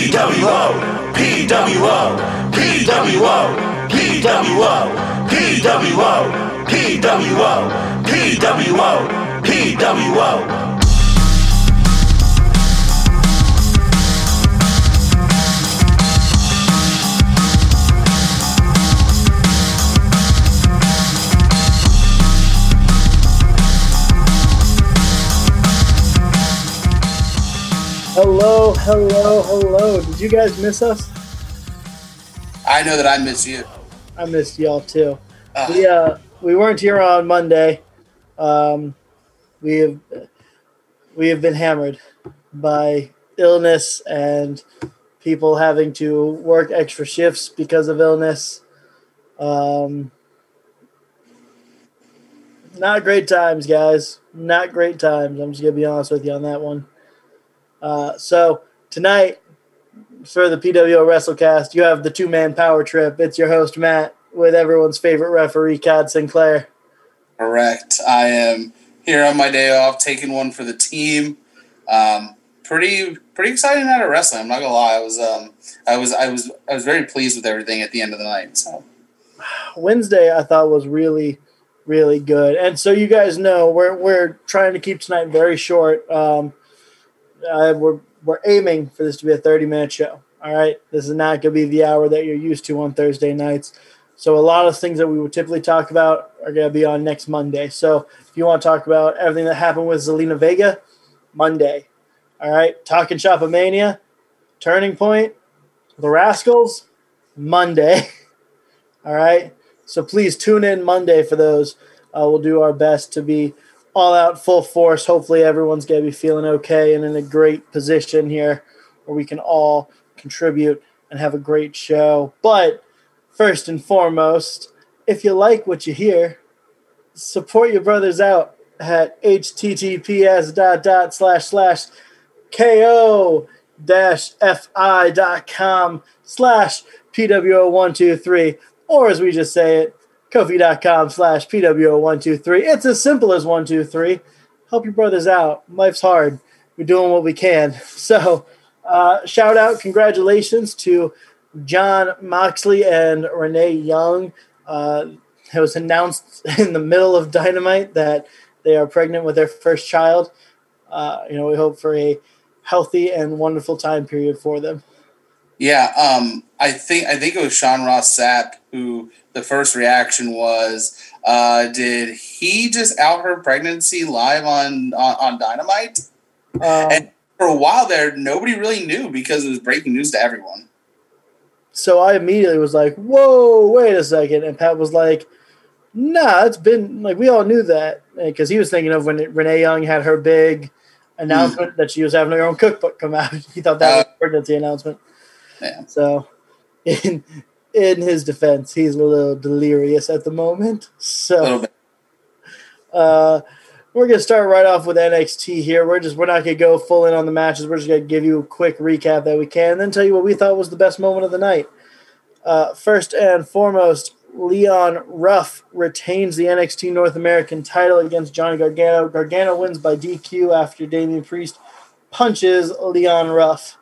PWO, PWO, PWO, PWO, PWO, PWO, PWO, PWO. Hello, hello, hello. Did you guys miss us? I know that I miss you. I missed y'all too. Uh, We uh we weren't here on Monday. Um, we have we have been hammered by illness and people having to work extra shifts because of illness. Um, not great times, guys. Not great times. I'm just gonna be honest with you on that one. Uh, so tonight for the PWO WrestleCast, you have the two man power trip. It's your host Matt with everyone's favorite referee, Cad Sinclair. correct. I am here on my day off, taking one for the team. Um, pretty pretty exciting night of wrestling. I'm not gonna lie. I was um I was I was I was very pleased with everything at the end of the night. So Wednesday I thought was really, really good. And so you guys know we're we're trying to keep tonight very short. Um, uh, we're we're aiming for this to be a 30 minute show. All right, this is not going to be the hour that you're used to on Thursday nights. So a lot of things that we would typically talk about are going to be on next Monday. So if you want to talk about everything that happened with Zelina Vega, Monday. All right, talking Shopomania, Turning Point, the Rascals, Monday. All right. So please tune in Monday for those. Uh, we'll do our best to be all out full force. Hopefully, everyone's going to be feeling okay and in a great position here where we can all contribute and have a great show. But first and foremost, if you like what you hear, support your brothers out at https dot dot slash slash ko dash fi dot com slash pwo123 or as we just say it kofi.com slash pwo123 it's as simple as 123 help your brothers out. Life's hard. We're doing what we can. So uh, shout out congratulations to jon moxley and renee young. Uh, it was announced in the middle of dynamite that they are pregnant with their first child. Uh, you know we hope for a healthy and wonderful time period for them yeah, um, I think I think it was Sean Ross Sapp who the first reaction was, uh, did he just out her pregnancy live on on, on Dynamite? um, And for a while there, nobody really knew because it was breaking news to everyone. So I immediately was like, "Whoa, wait a second. And Pat was like, "Nah, it's been like we all knew that because he was thinking of when Renee Young had her big announcement that she was having her own cookbook come out. he thought that was a pregnancy announcement. Yeah. So, in in his defense, he's a little delirious at the moment. So uh, we're gonna start right off with NXT here. We're just we're not gonna go full in on the matches. We're just gonna give you a quick recap that we can, and then tell you what we thought was the best moment of the night. Uh, first and foremost, Leon Ruff retains the NXT North American title against Johnny Gargano. Gargano wins by DQ after Damian Priest punches Leon Ruff.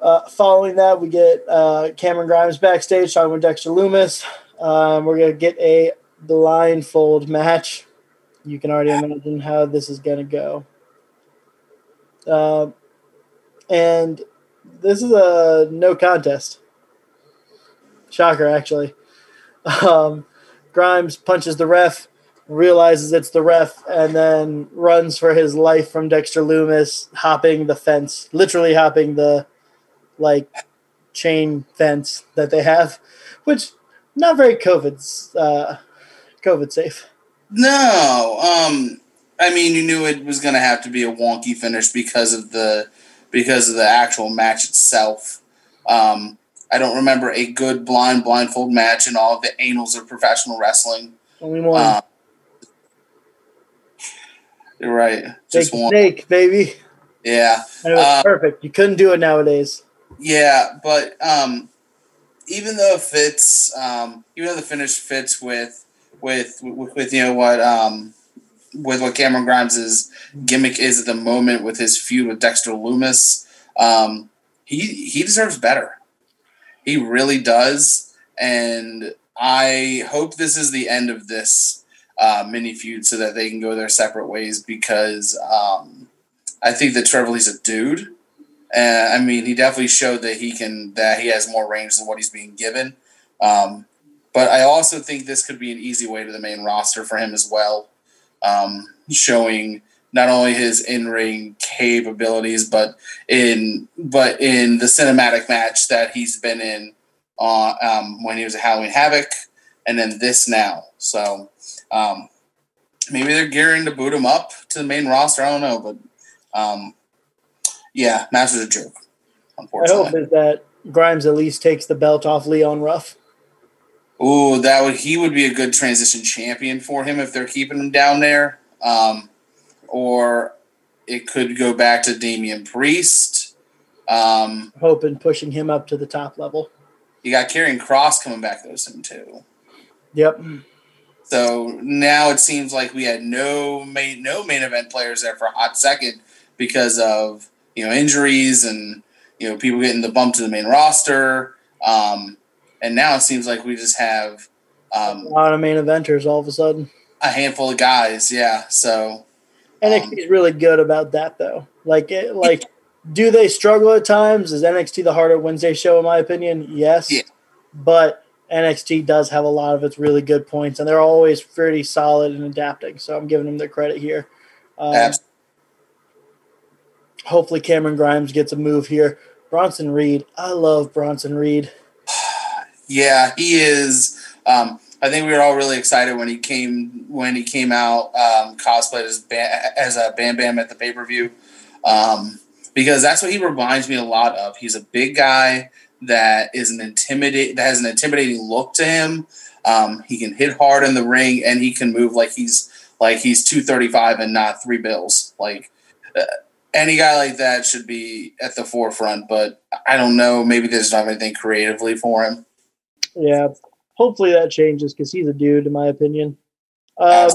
Uh, following that, we get uh, Cameron Grimes backstage talking with Dexter Lumis. Um, we're gonna get a blindfold match. You can already imagine how this is going to go. Uh, and this is a no contest. Shocker, actually. Um, Grimes punches the ref, realizes it's the ref, and then runs for his life from Dexter Lumis, hopping the fence, literally hopping the like chain fence that they have, which not very COVID's uh, COVID safe. No, um, I mean, you knew it was going to have to be a wonky finish because of the because of the actual match itself. Um, I don't remember a good blind blindfold match in all of the annals of professional wrestling. Only one. Um, you're right, just the one. snake, baby. Yeah, And it was Uh, perfect. You couldn't do it nowadays. Yeah, but um, even though it fits, um, even though the finish fits with with with, with you know what um, with what Cameron Grimes' gimmick is at the moment with his feud with Dexter Lumis, um, he he deserves better. He really does, and I hope this is the end of this uh, mini feud so that they can go their separate ways because um, I think that Trevor Lee's a dude. And I mean, he definitely showed that he can that he has more range than what he's being given. Um, but I also think this could be an easy way to the main roster for him as well, um, showing not only his in-ring capabilities, but in but in the cinematic match that he's been in uh, um, when he was at Halloween Havoc, and then this now. So um, maybe they're gearing to boot him up to the main roster. I don't know, but um, yeah, match was a joke. Unfortunately, I hope is that Grimes at least takes the belt off Leon Ruff. Ooh, that would he would be a good transition champion for him if they're keeping him down there. Um, or it could go back to Damian Priest. Um, Hoping pushing him up to the top level. you got Karrion Kross coming back though soon too. Yep. So now it seems like we had no main no main event players there for a hot second because of you know injuries and you know people getting the bump to the main roster. Um, and now it seems like we just have um, A lot of main eventers all of a sudden. a handful of guys. Yeah. So NXT is really good about that though. Like it, like do they struggle at times? Is NXT the harder Wednesday show in my opinion? Yes. Yeah. But NXT does have a lot of its really good points and they're always pretty solid and adapting. So I'm giving them their credit here. Um, abs- hopefully Cameron Grimes gets a move here. Bronson Reed. I love Bronson Reed. Yeah, he is. Um, I think we were all really excited when he came when he came out um, cosplayed as ba- as a Bam Bam at the pay per view, um, because that's what he reminds me a lot of. He's a big guy that is an intimidate that has an intimidating look to him. Um, he can hit hard in the ring and he can move like he's like he's two thirty five and not three bills. Like uh, any guy like that should be at the forefront, but I don't know. Maybe there's not anything creatively for him. Yeah. Hopefully that changes because he's a dude, in my opinion. Um,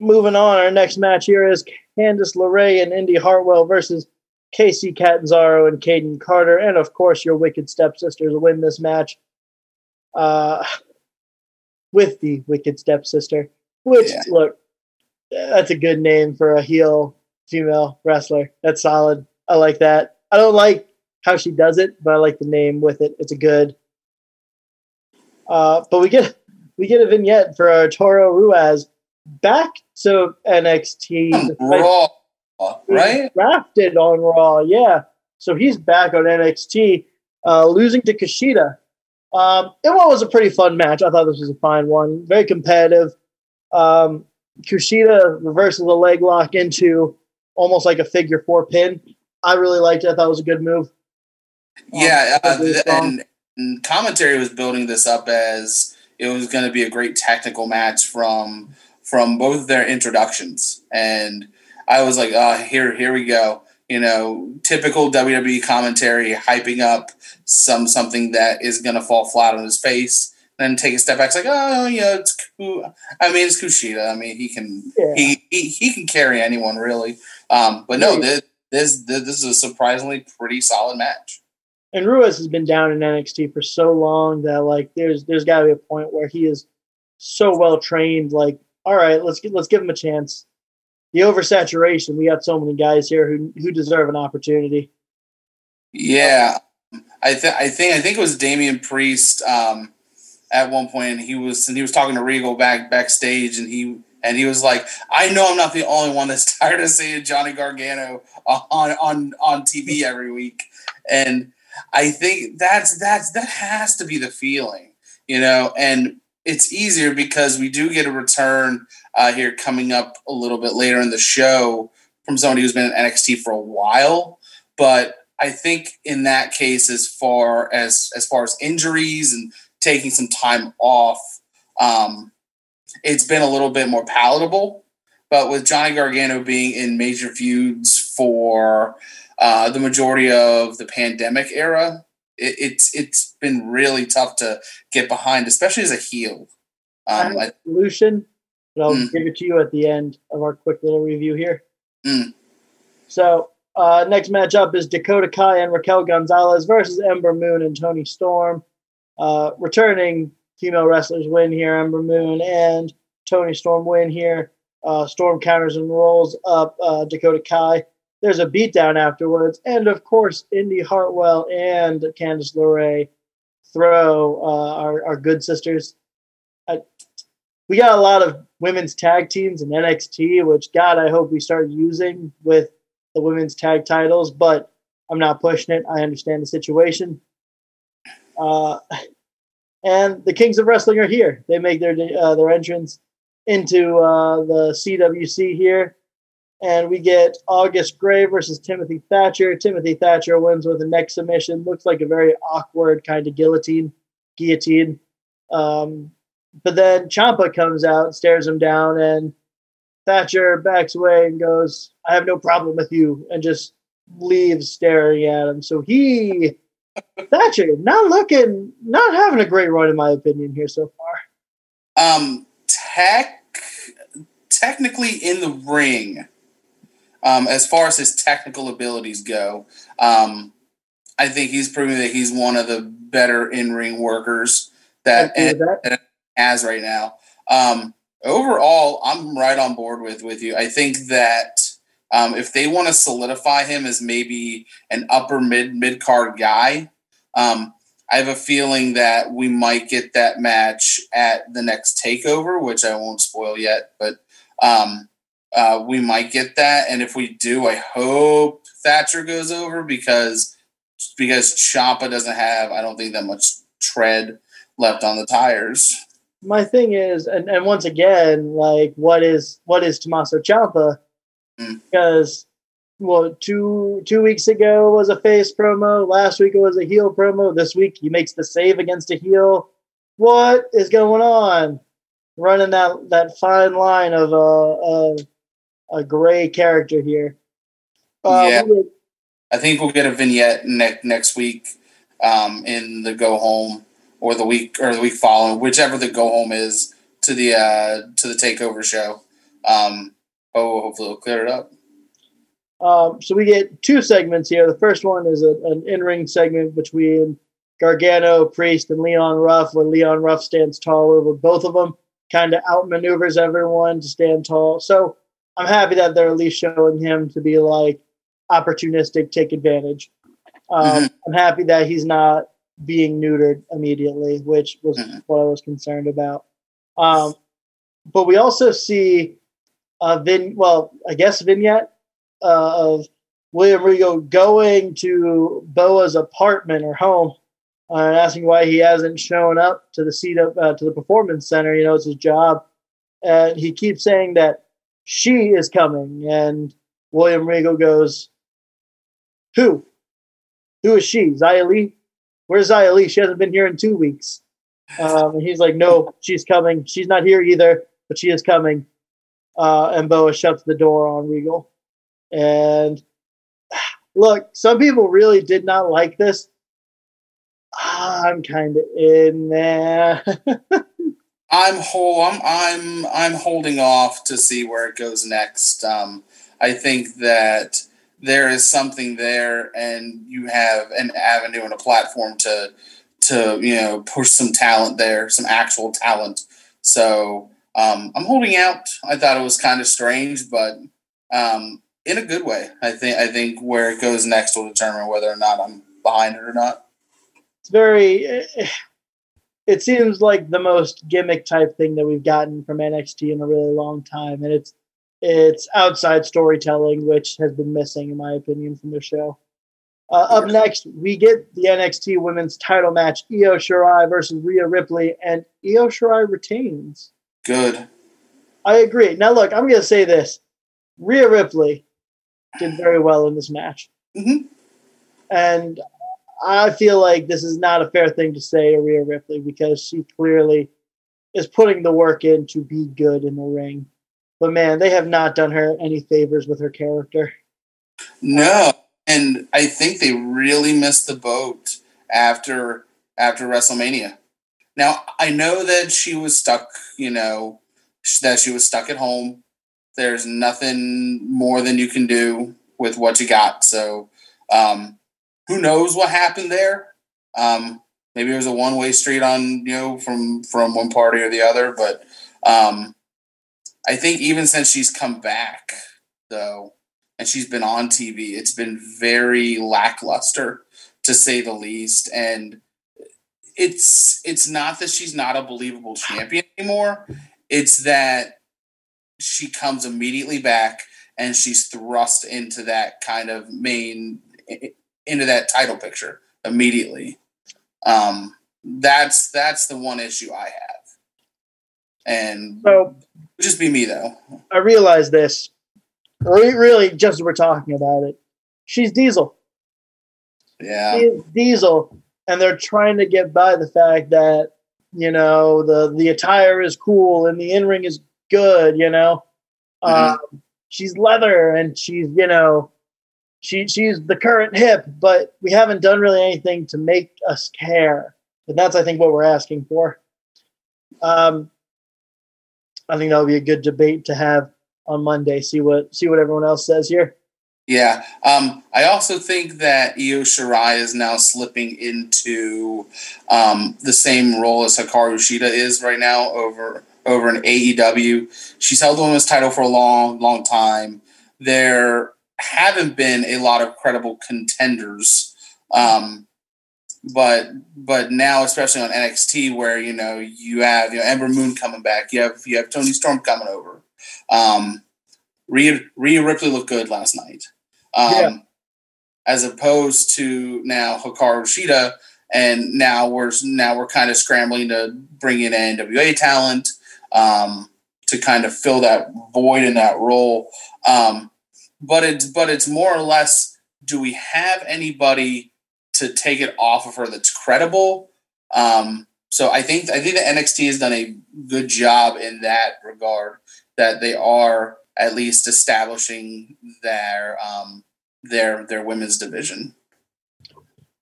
moving on, our next match here is Candice LeRae and Indi Hartwell versus Kacy Catanzaro and Kayden Carter. And of course, your Wicked Stepsisters win this match uh, with the Wicked Stepsister, which, Yeah. look, that's a good name for a heel female wrestler. That's solid. I like that. I don't like how she does it, but I like the name with it. It's a good. Uh, but we get we get a vignette for our Toro Ruiz back to NXT. Raw, right? Drafted on Raw, yeah. So he's back on NXT, uh, losing to Kushida. Um, it was a pretty fun match. I thought this was a fine one, very competitive. Um, Kushida reverses the leg lock into almost like a figure four pin. I really liked it. I thought it was a good move. Yeah, uh, Um, really and, and commentary was building this up as it was going to be a great technical match from from both their introductions, and I was like, "Oh, here, here we go." You know, typical WWE commentary, hyping up some something that is going to fall flat on his face, then take a step back. It's like, oh, you know, it's I mean, it's Kushida. I mean, he can Yeah. he, he he can carry anyone really. Um, but no, this, this this is a surprisingly pretty solid match. and Ruiz has been down in NXT for so long that like there's there's got to be a point where he is so well trained. Like, all right, let's get, let's give him a chance. The oversaturation, we got so many guys here who who deserve an opportunity. Yeah, I think I think I think it was Damian Priest um, at one point. And he was and he was talking to Regal back backstage, and he and he was like, "I know I'm not the only one that's tired of seeing Johnny Gargano on on on TV every week." And I think that's that's that has to be the feeling, you know. And it's easier because we do get a return uh, here coming up a little bit later in the show from somebody who's been in NXT for a while, but I think in that case, as far as as far as injuries and taking some time off, um, it's been a little bit more palatable. But with Johnny Gargano being in major feuds for uh, the majority of the pandemic era, it, it's it's been really tough to get behind, especially as a heel. Um, I, solution, but I'll Mm. give it to you at the end of our quick little review here. Mm. So Uh, next matchup is Dakota Kai and Raquel Gonzalez versus Ember Moon and Toni Storm. Uh, returning female wrestlers win here. Ember Moon and Toni Storm win here. Uh, Storm counters and rolls up uh, Dakota Kai. There's a beatdown afterwards. And of course, Indi Hartwell and Candice LeRae throw uh, our, our good sisters. I, we got a lot of women's tag teams in NXT, which God, I hope we start using with the women's tag titles, but I'm not pushing it. I understand the situation. Uh, and the Kings of Wrestling are here. They make their uh, their entrance into uh, the CWC here, and we get August Grey versus Timothy Thatcher. Timothy Thatcher wins with a neck submission. Looks like a very awkward kind of guillotine, guillotine. Um, but then Ciampa comes out, stares him down, and Thatcher backs away and goes, I have no problem with you, and just leaves staring at him. So he, Thatcher, not looking, not having a great run, in my opinion, here so far. Um, tech, technically in the ring, um, as far as his technical abilities go, um, I think he's proving that he's one of the better in ring workers that, that. that has right now. Um, overall, I'm right on board with with you. I think that um, if they want to solidify him as maybe an upper mid mid card guy, um, I have a feeling that we might get that match at the next takeover, which I won't spoil yet, but um, uh, we might get that. And if we do, I hope Thatcher goes over because because Ciampa doesn't have, I don't think that much tread left on the tires my thing is, and, and once again, like what is what is Tommaso Ciampa? Mm. Because well, two two weeks ago was a face promo. Last week it was a heel promo. This week he makes the save against a heel. What is going on? Running that that fine line of a a, a gray character here. Uh, yeah, I think we'll get a vignette next next week um, in the go home or the week or the week following, whichever the go home is to the uh, to the takeover show. Um, oh, hopefully it'll clear it up. Um, so we get two segments here. The first one is a, an in-ring segment between Gargano, Priest, and Leon Ruff, where Leon Ruff stands tall over both of them, kind of outmaneuvers everyone to stand tall. So I'm happy that they're at least showing him to be like opportunistic, take advantage. Um, mm-hmm. I'm happy that he's not being neutered immediately, which was mm-hmm. what I was concerned about. Um, but we also see a vin, well, I guess vignette uh, of William Regal going to Boa's apartment or home uh, and asking why he hasn't shown up to the seat of, uh, to the performance center. You know, it's his job, and he keeps saying that she is coming, and William Regal goes, "Who? Who is she? Li? where's Li? She hasn't been here in two weeks. Um, and he's like, no, she's coming. She's not here either, but she is coming. Uh, and Boa shuts the door on Regal. And look, some people really did not like this. I'm kind of in there. I'm whole. I'm I'm I'm holding off to see where it goes next. Um, I think that there is something there and you have an avenue and a platform to to you know push some talent there some actual talent so um, i'm holding out i thought it was kind of strange but um, in a good way i think i think where it goes next will determine whether or not i'm behind it or not it's very it seems like the most gimmick type thing that we've gotten from nxt in a really long time and it's it's outside storytelling, which has been missing, in my opinion, from the show. Uh, up next, we get the NXT Women's Title match: Io Shirai versus Rhea Ripley, and Io Shirai retains. Good. I agree. Now, look, I'm going to say this: Rhea Ripley did very well in this match, mm-hmm. and I feel like this is not a fair thing to say to Rhea Ripley because she clearly is putting the work in to be good in the ring. But man, they have not done her any favors with her character. No, and I think they really missed the boat after after WrestleMania. Now I know that she was stuck, you know, that she was stuck at home. There's nothing more than you can do with what you got. So um, who knows what happened there? Um, maybe it was a one way street on you know from from one party or the other, but um, I think even since she's come back though, and she's been on TV, it's been very lackluster to say the least, and it's it's not that she's not a believable champion anymore. It's that she comes immediately back and she's thrust into that kind of main into that title picture immediately. Um, that's that's the one issue I have, and So just be me though. I realize this. Re- Really, just as we're talking about it, she's Diesel. Yeah, She's Diesel, and they're trying to get by the fact that you know the the attire is cool and the in ring is good. You know, Mhm. um, she's leather and she's you know she she's the current hip, but we haven't done really anything to make us care. And that's I think what we're asking for. Um, I think that would be a good debate to have on Monday. See what see what everyone else says here. Yeah. Um, I also think that Io Shirai is now slipping into um, the same role as Hikaru Shida is right now over over in AEW. She's held the women's title for a long, long time. There haven't been a lot of credible contenders. Um, but but now, especially on NXT, where you know you have you know Ember Moon coming back, you have you have Toni Storm coming over. Um, Rhea, Rhea Ripley looked good last night, um, Yeah. as opposed to now Hikaru Shida, and now we're now we're kind of scrambling to bring in NWA talent um, to kind of fill that void in that role. Um, but it's but it's more or less, do we have anybody to take it off of her that's credible? Um, so I think I think the NXT has done a good job in that regard. That they are at least establishing their um, their their women's division.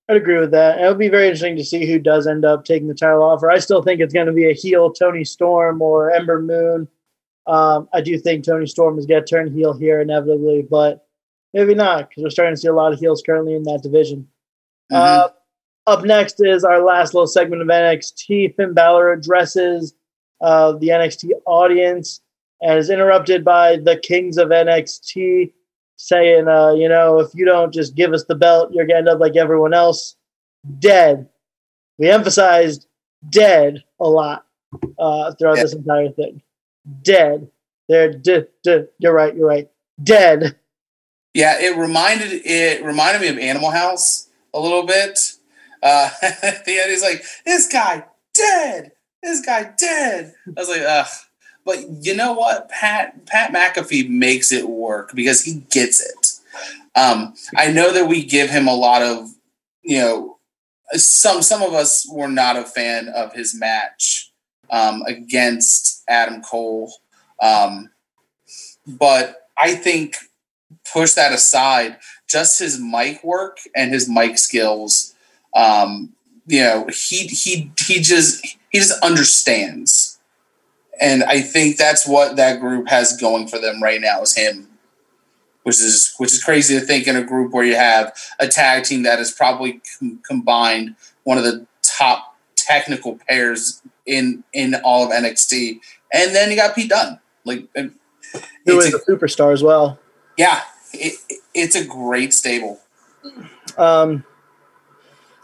I'd agree with that. It'll be very interesting to see who does end up taking the title off her. I still think it's going to be a heel Toni Storm or Ember Moon. Um, I do think Toni Storm is going to turn heel here inevitably, but maybe not because we're starting to see a lot of heels currently in that division. Uh, up next is our last little segment of NXT. Finn Balor addresses uh, the NXT audience and is interrupted by the Kings of NXT saying, uh, you know, if you don't just give us the belt, you're going to end up like everyone else, dead. We emphasized dead a lot uh, throughout Yeah. this entire thing. Dead. They're d- d- you're right. You're right. Dead. Yeah, it reminded it reminded me of Animal House a little bit. Uh, the end, he's like, "This guy dead. This guy dead." I was like, "Ugh." But you know what? Pat Pat McAfee makes it work because he gets it. Um, I know that we give him a lot of, you know, some some of us were not a fan of his match um, against Adam Cole, um, but I think push that aside, just his mic work and his mic skills, um, you know, he he he just he just understands. And I think that's what that group has going for them right now is him. Which is which is crazy to think in a group where you have a tag team that is probably com- combined one of the top technical pairs in in all of NXT, and then you got Pete Dunne. Like, Who is a- a superstar as well. yeah, it- it's a great stable. Um,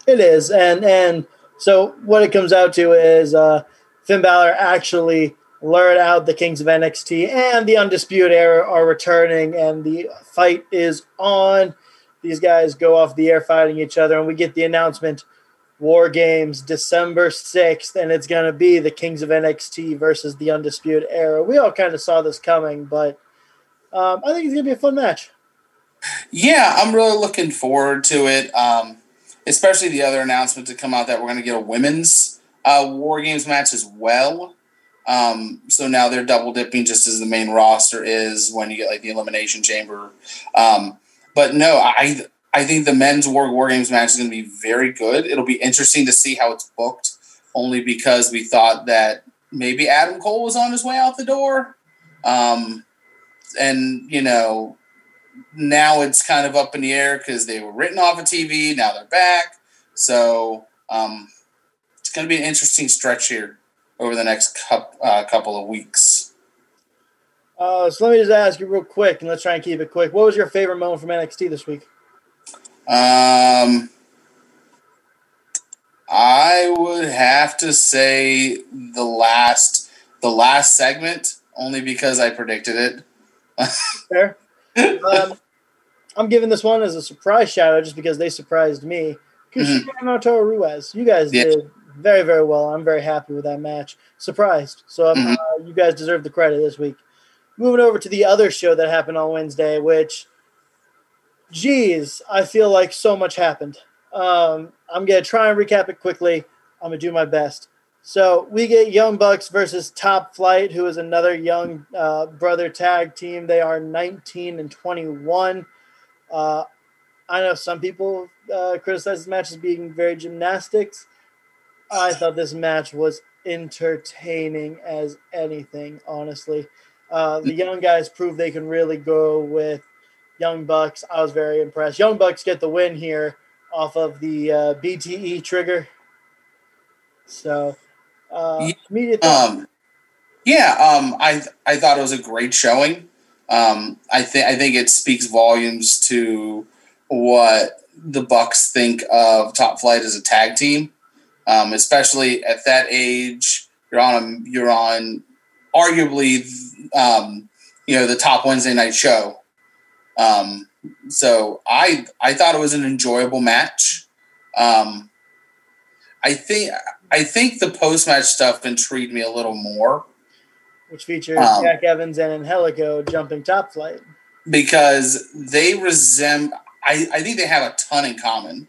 it is, and and so what it comes out to is uh, Finn Balor actually lured out the Kings of NXT, and the Undisputed Era are returning, and the fight is on. These guys go off the air fighting each other, and we get the announcement: War Games, December sixth, and it's going to be the Kings of NXT versus the Undisputed Era. We all kind of saw this coming, but um, I think it's going to be a fun match. Yeah, I'm really looking forward to it. Um, especially the other announcement to come out that we're going to get a women's uh, War Games match as well. Um, so now they're double dipping just as the main roster is when you get like the Elimination Chamber. Um, but no, I I think the men's War War Games match is going to be very good. It'll be interesting to see how it's booked, only because we thought that maybe Adam Cole was on his way out the door. Um, and you know now it's kind of up in the air because they were written off of TV. Now they're back. So um, it's going to be an interesting stretch here over the next cup, uh, couple of weeks. Uh, so let me just ask you real quick, and let's try and keep it quick. What was your favorite moment from NXT this week? Um, I would have to say the last the last segment, only because I predicted it. Fair. Um, I'm giving this one as a surprise shout out just because they surprised me. Kushida mm-hmm. Ruiz, you guys yeah. did very, very well. I'm very happy with that match. Surprised. So mm-hmm. uh, you guys deserve the credit this week. Moving over to the other show that happened on Wednesday, which, geez, I feel like so much happened. Um, I'm going to try and recap it quickly. I'm going to do my best. So we get Young Bucks versus Top Flight, who is another young uh, brother tag team. They are 19 and 21. Uh, I know some people uh, criticize this match as being very gymnastics. I thought this match was entertaining as anything, honestly. Uh, the young guys proved they can really go with Young Bucks. I was very impressed. Young Bucks get the win here off of the uh, BTE trigger. So, uh, um, yeah, um, I I thought it was a great showing. Um, I think I think it speaks volumes to what the Bucks think of Top Flight as a tag team, um, especially at that age. You're on a, you're on arguably um, you know the top Wednesday night show. Um, so I I thought it was an enjoyable match. Um, I think I think the post match stuff intrigued me a little more, which features um, Jack Evans and Angelico jumping top flight because they resemble. I, I think they have a ton in common,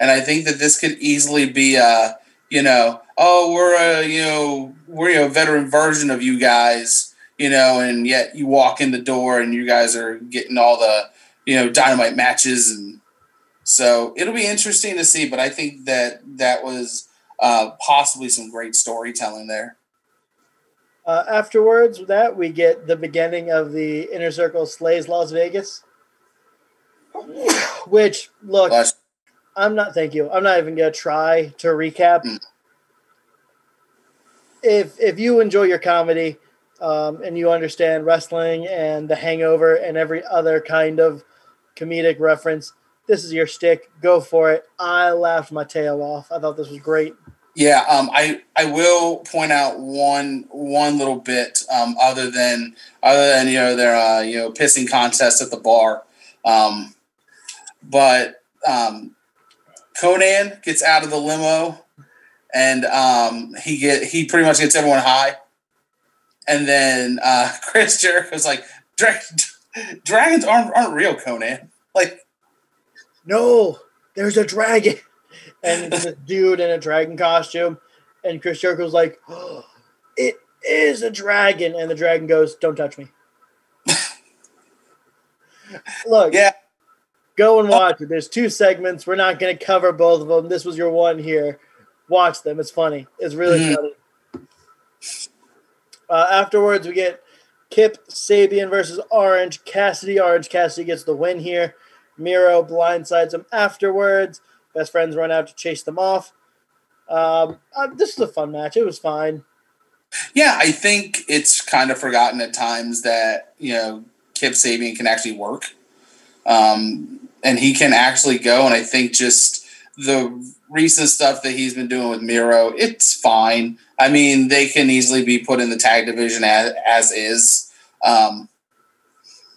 and I think that this could easily be a you know oh we're a you know we're a veteran version of you guys you know and yet you walk in the door and you guys are getting all the you know dynamite matches. And so it'll be interesting to see but i think that that was uh, possibly some great storytelling there. Uh, afterwards that we get the beginning of the inner circle slays las vegas which look i'm not thank you i'm not even gonna try to recap mm. if if you enjoy your comedy um, and you understand wrestling and the hangover and every other kind of comedic reference, this is your stick. Go for it. I laughed my tail off. I thought this was great. Yeah, um, I I will point out one one little bit um, other than other than you know their uh, you know pissing contest at the bar, um, but um, Konnan gets out of the limo and um, he get he pretty much gets everyone high, and then uh, Chris Jericho's like, dragons aren't aren't real, Konnan. Like, no, there's a dragon, and it's a dude in a dragon costume, and Chris Jericho's like, oh, it is a dragon, and the dragon goes, "Don't touch me." Look, yeah, go and watch it. There's two segments. We're not going to cover both of them. This was your one here. Watch them. It's funny. It's really mm-hmm. funny. Uh, afterwards, we get Kip Sabian versus Orange Cassidy. Orange Cassidy gets the win here. Miro blindsides him afterwards. Best friends run out to chase them off. Um, uh, this is a fun match. It was fine. Yeah, I think it's kind of forgotten at times that you know Kip Sabian can actually work, um, and he can actually go. And I think just the recent stuff that he's been doing with Miro, it's fine. I mean, they can easily be put in the tag division as, as is. Um,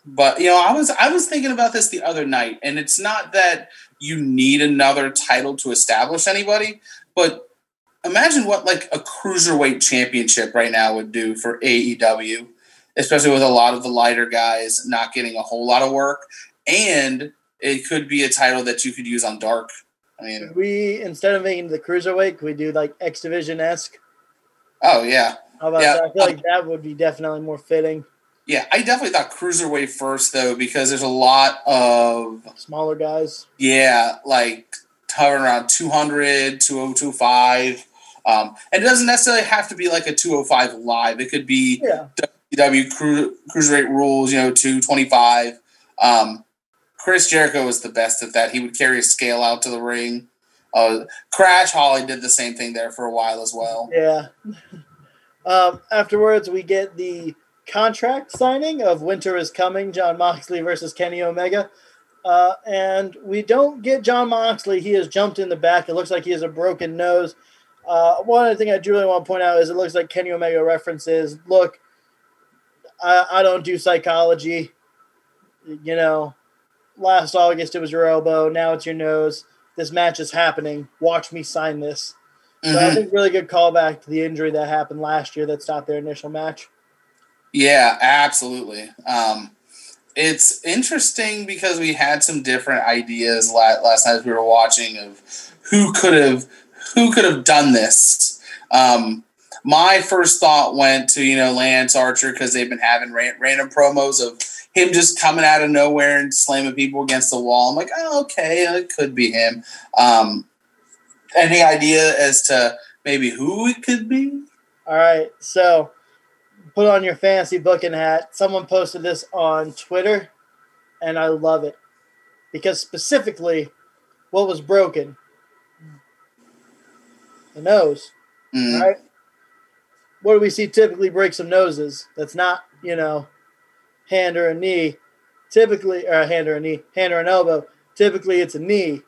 but you know, I was I was thinking about this the other night, and it's not that you need another title to establish anybody, but imagine what like a cruiserweight championship right now would do for AEW, especially with a lot of the lighter guys not getting a whole lot of work, and it could be a title that you could use on Dark. I mean, we instead of making the cruiserweight, could we do like X Division esque? Oh yeah. How about yeah. that? I feel like that would be definitely more fitting. Yeah, I definitely thought cruiserweight first though because there's a lot of smaller guys. Yeah, like hovering around 200, 2025. Um, and it doesn't necessarily have to be like a 205 live. It could be yeah. WW cru- cruiserweight rules, you know, 225. Um, Chris Jericho was the best at that. He would carry a scale out to the ring. Uh, Crash Holly did the same thing there for a while as well. Yeah. Um, afterwards, we get the contract signing of Winter is Coming, Jon Moxley versus Kenny Omega. Uh, and we don't get Jon Moxley. He has jumped in the back. It looks like he has a broken nose. Uh, one other thing I do really want to point out is it looks like Kenny Omega references look, I, I don't do psychology. You know, last August it was your elbow. Now it's your nose. This match is happening. Watch me sign this. So I think really good callback to the injury that happened last year that stopped their initial match. Yeah, absolutely. Um, it's interesting because we had some different ideas la- last night as we were watching of who could have who could have done this. Um, my first thought went to you know Lance Archer because they've been having ran- random promos of him just coming out of nowhere and slamming people against the wall. I'm like, oh, okay, it could be him. Um, any idea as to maybe who it could be? All right, so put on your fancy booking hat. Someone posted this on Twitter, and I love it because specifically, what was broken? The nose. Mm, Right? What do we see typically break some noses? That's not, you know, hand or a knee. Typically, or a hand or a knee, hand or an elbow. Typically, it's a knee.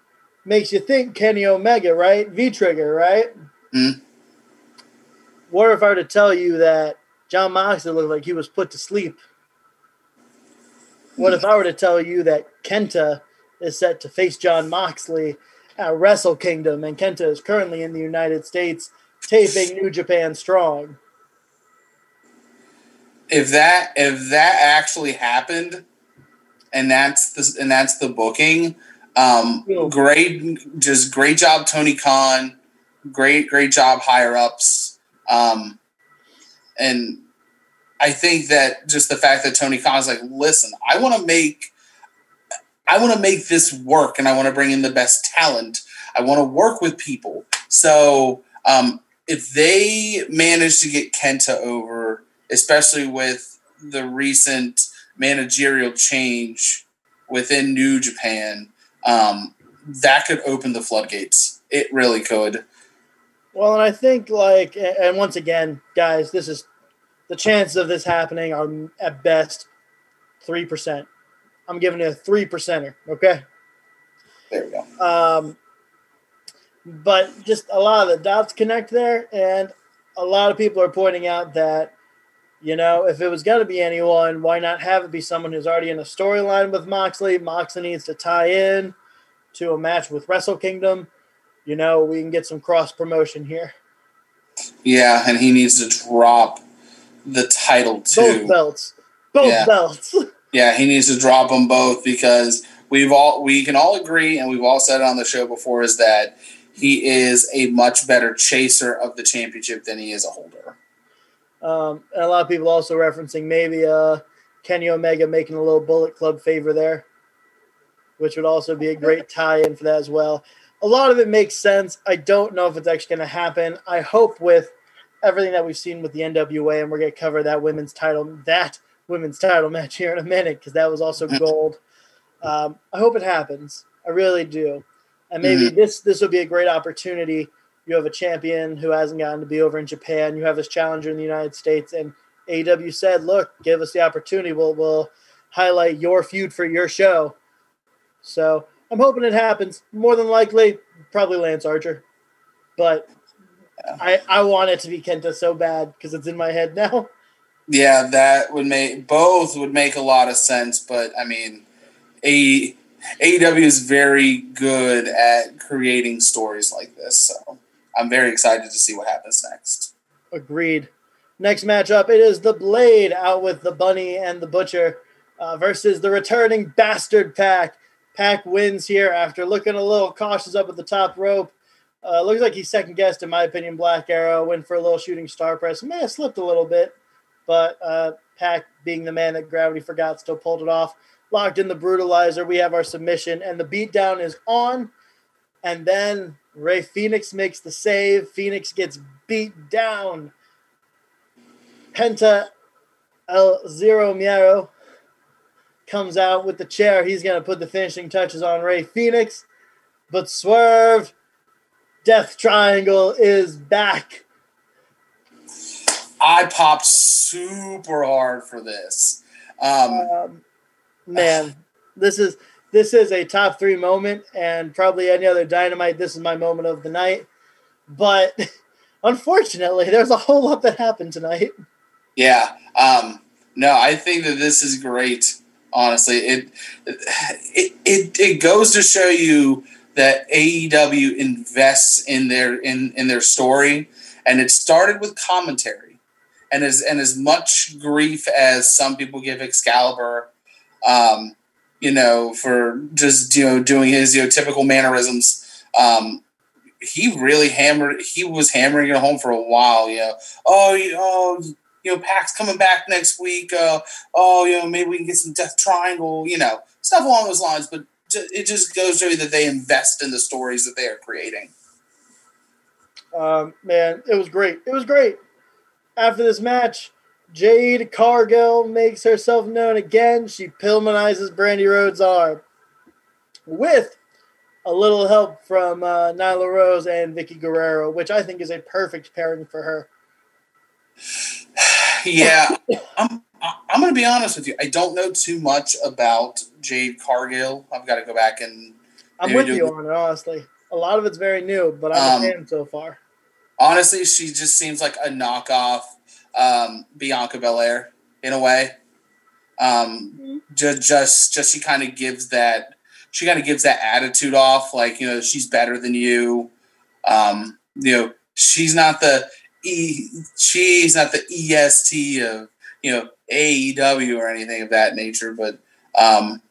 Makes you think Kenny Omega, right? V trigger, right? Mm. What if I were to tell you that Jon Moxley looked like he was put to sleep? What if I were to tell you that Kenta is set to face Jon Moxley at Wrestle Kingdom and Kenta is currently in the United States taping New Japan Strong? If that if that actually happened and that's the and that's the booking um great just great job tony khan. Great great job higher ups. Um and i think that just the fact that tony khan's like listen i want to make i want to make this work and i want to bring in the best talent. I want to work with people. So um if they manage to get kenta over especially with the recent managerial change within New Japan, um, that could open the floodgates. It really could. Well, and I think like, and once again, guys, this is the chances of this happening are at best three percent. I'm giving it a three percenter. Okay. There we go. Um, but just a lot of the dots connect there, and a lot of people are pointing out that you know if it was going to be anyone, why not have it be someone who's already in a storyline with Moxley? Moxley needs to tie in to a match with Wrestle Kingdom. You know, we can get some cross promotion here. Yeah, and he needs to drop the title too. Both belts, both Yeah. belts. Yeah, he needs to drop them both because we've all we can all agree, and we've all said it on the show before, is that he is a much better chaser of the championship than he is a holder. Um, and a lot of people also referencing maybe uh, Kenny Omega making a little Bullet Club favor there, which would also be a great tie-in for that as well. A lot of it makes sense. I don't know if it's actually going to happen. I hope with everything that we've seen with the NWA, and we're going to cover that women's title, that women's title match here in a minute because that was also gold. Um, I hope it happens. I really do. And maybe this this will be a great opportunity you have a champion who hasn't gotten to be over in Japan. You have this challenger in the United States, and AEW said, "Look, give us the opportunity. We'll we'll highlight your feud for your show." So I'm hoping it happens. More than likely, probably Lance Archer, but I I want it to be Kenta so bad because it's in my head now. Yeah, that would make both would make a lot of sense, but I mean, a AEW is very good at creating stories like this, so I'm very excited to see what happens next. Agreed. Next matchup, it is the Blade out with the Bunny and the Butcher uh, versus the returning Bastard PAC. PAC wins here after looking a little cautious up at the top rope. Uh, looks like he second guessed, in my opinion. Black Arrow went for a little shooting star press. May have slipped a little bit, but uh, PAC, being the man that gravity forgot, still pulled it off. Locked in the brutalizer. We have our submission, and the beatdown is on. And then Rey Fenix makes the save. Fenix gets beat down. Penta El Zero Miedo comes out with the chair. He's going to put the finishing touches on Rey Fenix. But Swerve, Death Triangle is back. I popped super hard for this. Um, Um, man, this is this is a top three moment, and probably any other dynamite. This is my moment of the night. But unfortunately, there's a whole lot that happened tonight. Yeah. Um, no, I think that this is great. Honestly, it it it, it goes to show you that AEW invests in their in in their story, and it started with commentary, and as and as much grief as some people give Excalibur, um, you know, for just you know doing his you know typical mannerisms. Um, he really hammered. He was hammering it home for a while. You know, oh, you, oh, you know, PAC's coming back next week. Uh, oh, you know, maybe we can get some Death Triangle. You know, stuff along those lines. But it just goes to you that they invest in the stories that they are creating. Um, man, it was great. It was great. After this match, Jade Cargill makes herself known again. She Pillmanizes Brandi Rhodes' arm with a little help from uh, Nyla Rose and Vickie Guerrero, which I think is a perfect pairing for her. Yeah, I'm. I'm going to be honest with you. I don't know too much about Jade Cargill. I've got to go back and I'm with you on it, honestly. A lot of it's very new, but I'm Um, a fan so far. honestly, she just seems like a knockoff um, Bianca Belair in a way. Um, just, just, just she kind of gives that. She kind of gives that attitude off, like you know, she's better than you. Um, you know, she's not the e. She's not the est of you know AEW or anything of that nature, but um,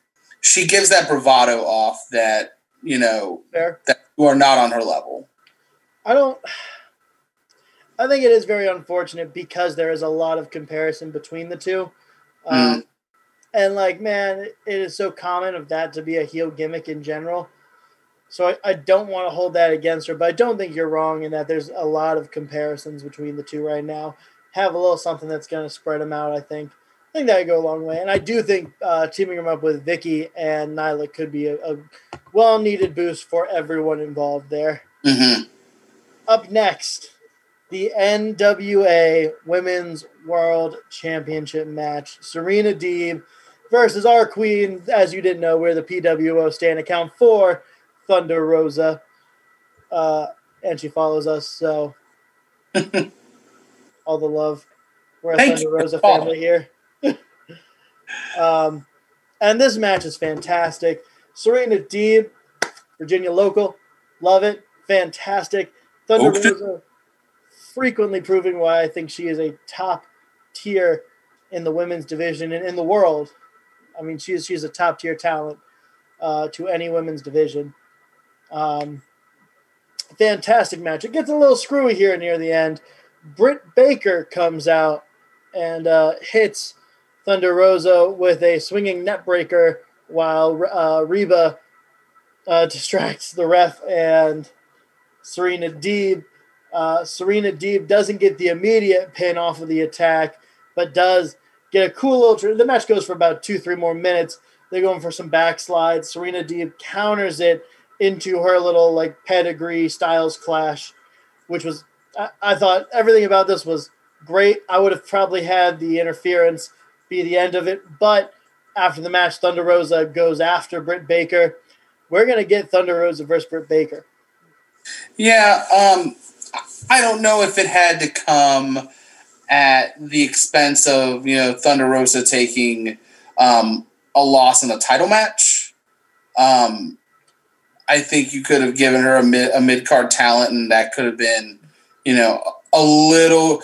she gives that bravado off that you know Fair. that you are not on her level. I don't. I think it is very unfortunate because there is a lot of comparison between the two. Um, And, like, man, it is so common of that to be a heel gimmick in general. So I, I don't want to hold that against her, but I don't think you're wrong in that there's a lot of comparisons between the two right now. Have a little something that's going to spread them out, I think. I think that would go a long way. And I do think uh, teaming them up with Vickie and Nyla could be a, a well needed boost for everyone involved there. hmm Up next, the NWA Women's World Championship match. Serena Deeb versus our queen. As you didn't know, we're the PWO stand account for Thunder Rosa. Uh, and she follows us, so all the love. We're a Thank Thunder Rosa family here. um, and this match is fantastic. Serena Deeb, Virginia local, love it. Fantastic. Thunder. Rosa frequently proving why I think she is a top tier in the women's division and in the world. I mean, she's she's a top tier talent uh, to any women's division. Um, fantastic match. It gets a little screwy here near the end. Britt Baker comes out and uh, hits Thunder Rosa with a swinging neckbreaker while uh, Rebel uh, distracts the ref and Serena Deeb. Uh, Serena Deeb doesn't get the immediate pin off of the attack, but does get a cool little. Tr- the match goes for about two, three more minutes. They're going for some backslides. Serena Deeb counters it into her little like pedigree styles clash, which was I, I thought everything about this was great. I would have probably had the interference be the end of it, but after the match, Thunder Rosa goes after Britt Baker. We're gonna get Thunder Rosa versus Britt Baker. Yeah, um, I don't know if it had to come at the expense of you know Thunder Rosa taking um, a loss in a title match. Um, I think you could have given her a mid a mid card talent, and that could have been you know a little.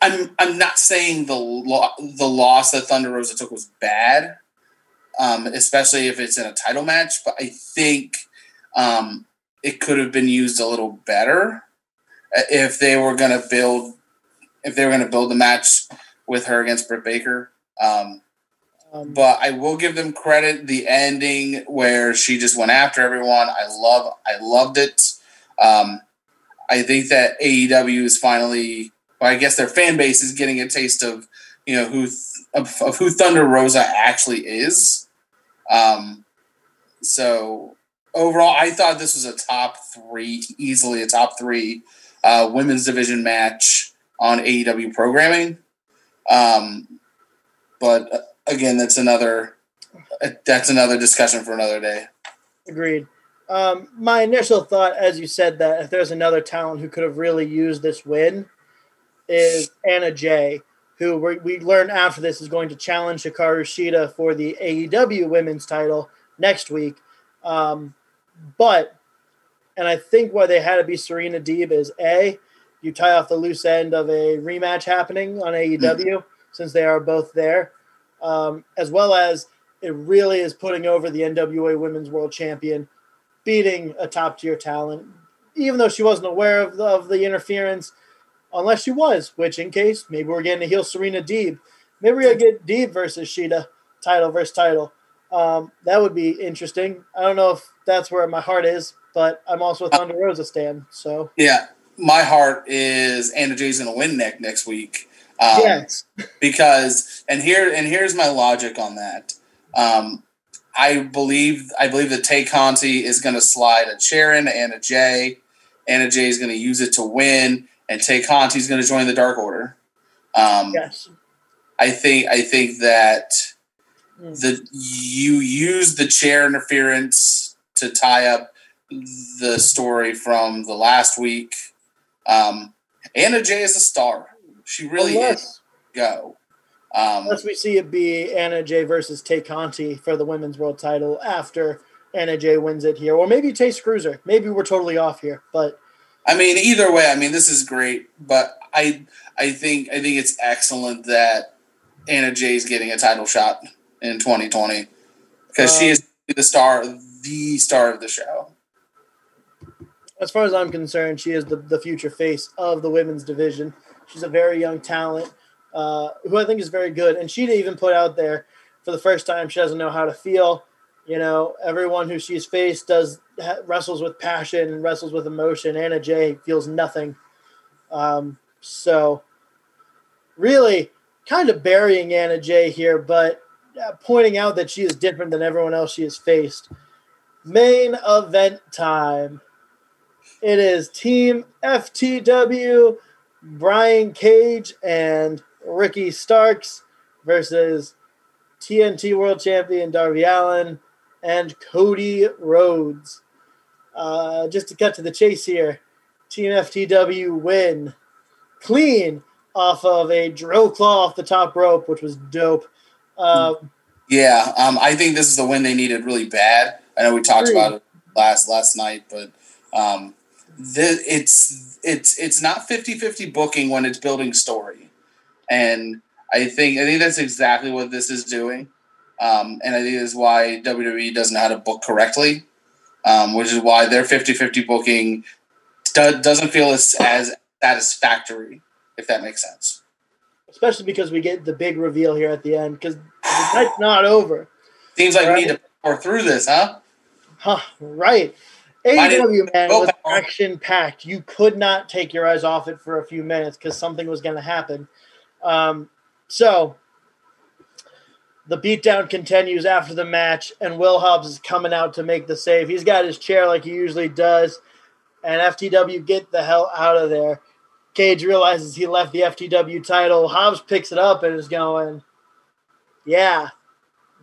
I'm I'm not saying the lo- the loss that Thunder Rosa took was bad, um, especially if it's in a title match. But I think um, it could have been used a little better if they were going to build if they were going to build the match with her against Britt Baker. Um, Um, but I will give them credit. The ending where she just went after everyone, I love. I loved it. Um, I think that AEW is finally. Well, I guess their fan base is getting a taste of you know who th- of, of who Thunder Rosa actually is. Um, so overall, I thought this was a top three, easily a top three uh, women's division match on AEW programming. Um, but uh, again, that's another uh, that's another discussion for another day. Agreed. Um, my initial thought, as you said, that if there's another talent who could have really used this win, is Anna Jay, who we, learned after this is going to challenge Hikaru Shida for the AEW Women's Title next week. Um, but, and I think why they had to be Serena Deeb is a, you tie off the loose end of a rematch happening on AEW mm-hmm. since they are both there, um, as well as it really is putting over the NWA Women's World Champion, beating a top tier talent, even though she wasn't aware of the, of the interference, unless she was. Which, in case, maybe we're getting to heel Serena Deeb. Maybe we're gonna get Deeb versus Shida, title versus title. Um, that would be interesting. I don't know if that's where my heart is, but I'm also a Thunder Rosa stan. So yeah, my heart is Anna Jay's going to win neck next week. Um, yes, because and here and here's my logic on that. Um, I believe I believe that Tay Conti is going to slide a chair into Anna Jay. Anna Jay is going to use it to win, and Tay Conti is going to join the Dark Order. Um, yes, I think I think that mm. the you use the chair interference to tie up the story from the last week. Um, Anna Jay is a star. She really Unless, is. Go. Um, Unless we see it be Anna Jay versus Tay Conti for the women's world title after Anna Jay wins it here, or maybe Tay screws her. Maybe we're totally off here, but I mean, either way, I mean, this is great, but I I think I think it's excellent that Anna Jay is getting a title shot in 2020 because um, she is the star, the star of the show. As far as I'm concerned, she is the, the future face of the women's division. She's a very young talent uh, who I think is very good. And she even put out there for the first time she doesn't know how to feel. You know, everyone who she's faced does wrestles with passion and wrestles with emotion. Anna Jay feels nothing. Um, so, really, kind of burying Anna Jay here, but uh, pointing out that she is different than everyone else she has faced. Main event time. It is Team FTW, Brian Cage, and Ricky Starks versus TNT World Champion Darby Allin and Cody Rhodes. Uh, just to cut to the chase here, Team FTW win clean off of a drill claw off the top rope, which was dope. Uh, yeah, um, I think this is the win they needed really bad. I know we talked about it last last night, but um, the, it's it's it's not 50-50 booking when it's building story and I think I think that's exactly what this is doing, um, and I think that's why WWE doesn't know how to book correctly, um, which is why their 50-50 booking do- doesn't feel as, as satisfactory, if that makes sense. Especially because we get the big reveal here at the end, because the night's not over. Seems like right? we need to power through this, huh? Huh, right. AEW man was action packed. You could not take your eyes off it for a few minutes because something was going to happen. Um, so the beatdown continues after the match, and Will Hobbs is coming out to make the save. He's got his chair like he usually does, and FTW get the hell out of there. Cage realizes he left the FTW title. Hobbs picks it up and is going, Yeah,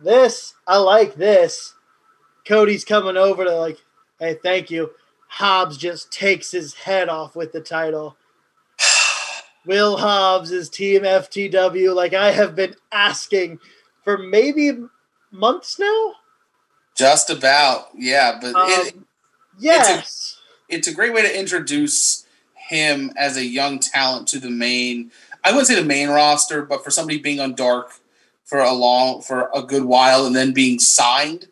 this, I like this. Cody's coming over to, like, Hey, thank you. Hobbs just takes his head off with the title. Will Hobbs is Team FTW. Like I have been asking for maybe months now. Just about, yeah. But um, it, yes, it's a, it's a great way to introduce him as a young talent to the main. I wouldn't say the main roster, but for somebody being on Dark for a long, for a good while, and then being signed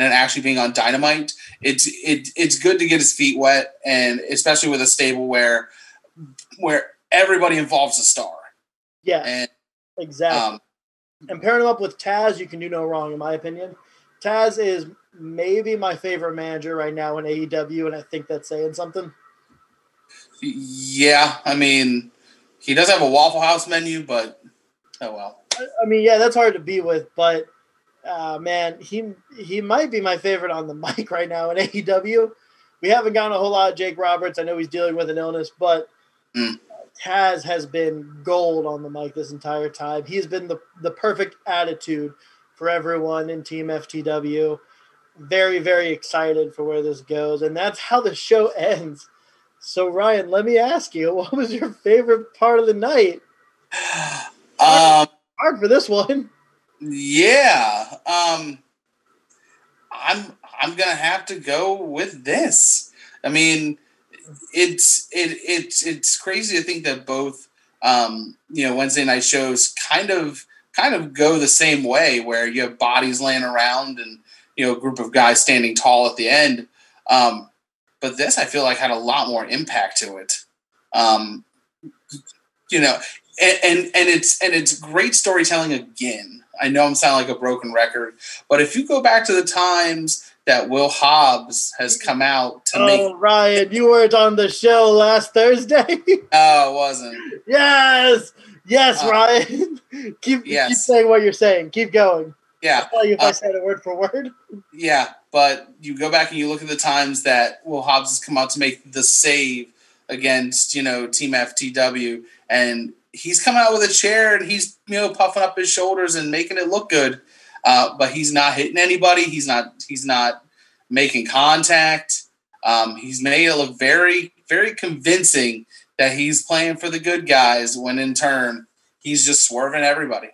and actually being on Dynamite, it's it, it's good to get his feet wet, and especially with a stable where where everybody involves a star. Yeah, and, exactly. Um, and pairing him up with Taz, you can do no wrong, in my opinion. Taz is maybe my favorite manager right now in AEW, and I think that's saying something. Yeah, I mean, he does have a Waffle House menu, but Oh well. I mean, yeah, that's hard to be with, but uh, man, he he might be my favorite on the mic right now in AEW. We haven't gotten a whole lot of Jake Roberts. I know he's dealing with an illness, but Mm. Taz has been gold on the mic this entire time. He's been the the perfect attitude for everyone in Team FTW. Very very excited for where this goes, and that's how the show ends. So Ryan, let me ask you, what was your favorite part of the night? Um, Hard for this one. Yeah. Um, I'm I'm gonna have to go with this. I mean, it's it it's it's crazy to think that both um, you know Wednesday night shows kind of kind of go the same way, where you have bodies laying around and you know a group of guys standing tall at the end. Um, but this, I feel like, had a lot more impact to it. Um, you know, and, and and it's and it's great storytelling again. I know I'm sounding like a broken record, but if you go back to the times that Will Hobbs has come out to make, Oh, Ryan, you weren't on the show last Thursday. oh, it wasn't. yes, yes, Uh, Ryan. keep keep saying what you're saying. Keep going. Yeah, I'll tell you if I Uh, said it word for word. Yeah, but you go back and you look at the times that Will Hobbs has come out to make the save against, you know, Team FTW, and he's coming out with a chair and he's, you know, puffing up his shoulders and making it look good. Uh, but he's not hitting anybody. He's not. He's not making contact. Um, he's made it look very, very convincing that he's playing for the good guys. When in turn, he's just swerving everybody.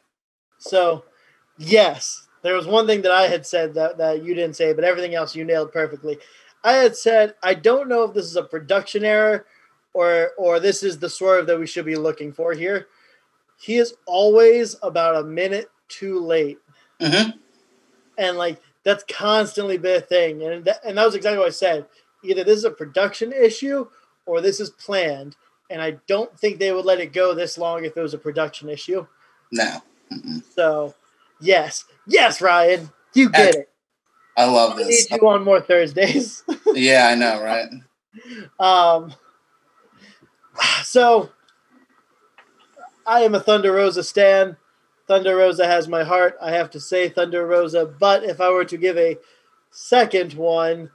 So, yes, there was one thing that I had said that, that you didn't say, but everything else you nailed perfectly. I had said I don't know if this is a production error or or this is the swerve that we should be looking for here. He is always about a minute too late. hmm and like that's constantly been a thing. And that, and that was exactly what i said. Either this is a production issue or this is planned. And i don't think they would let it go this long if it was a production issue. No, Mm-mm. so yes. Yes ryan. You get it. I love i need you on more thursdays. Yeah, I know, right? um so i am a thunder rosa stan. Thunder rosa has my heart. I have to say thunder rosa but if i were to give a second one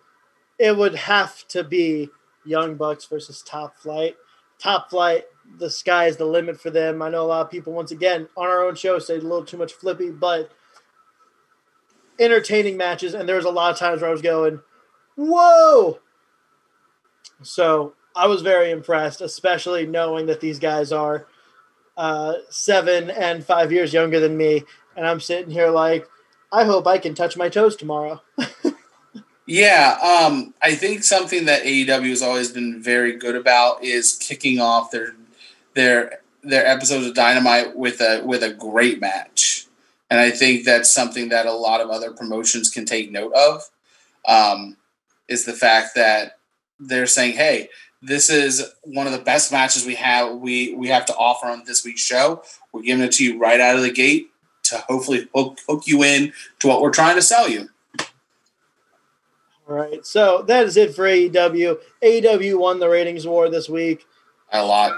it would have to be young bucks versus top flight. Top flight the sky is the limit for them. I know a lot of people once again on our own show say a little too much flippy but entertaining matches and there was a lot of times where i was going whoa! So I was very impressed, especially knowing that these guys are uh, seven and five years younger than me. And I'm sitting here like, I hope I can touch my toes tomorrow. Yeah, um, I think something that AEW has always been very good about is kicking off their their their episodes of Dynamite with a with a great match, and I think that's something that a lot of other promotions can take note of. Um, is the fact that they're saying, "Hey, this is one of the best matches we have we we have to offer on this week's show. We're giving it to you right out of the gate to hopefully hook, hook you in to what we're trying to sell you." All right. So that is it for AEW. AEW won the ratings war this week. A lot.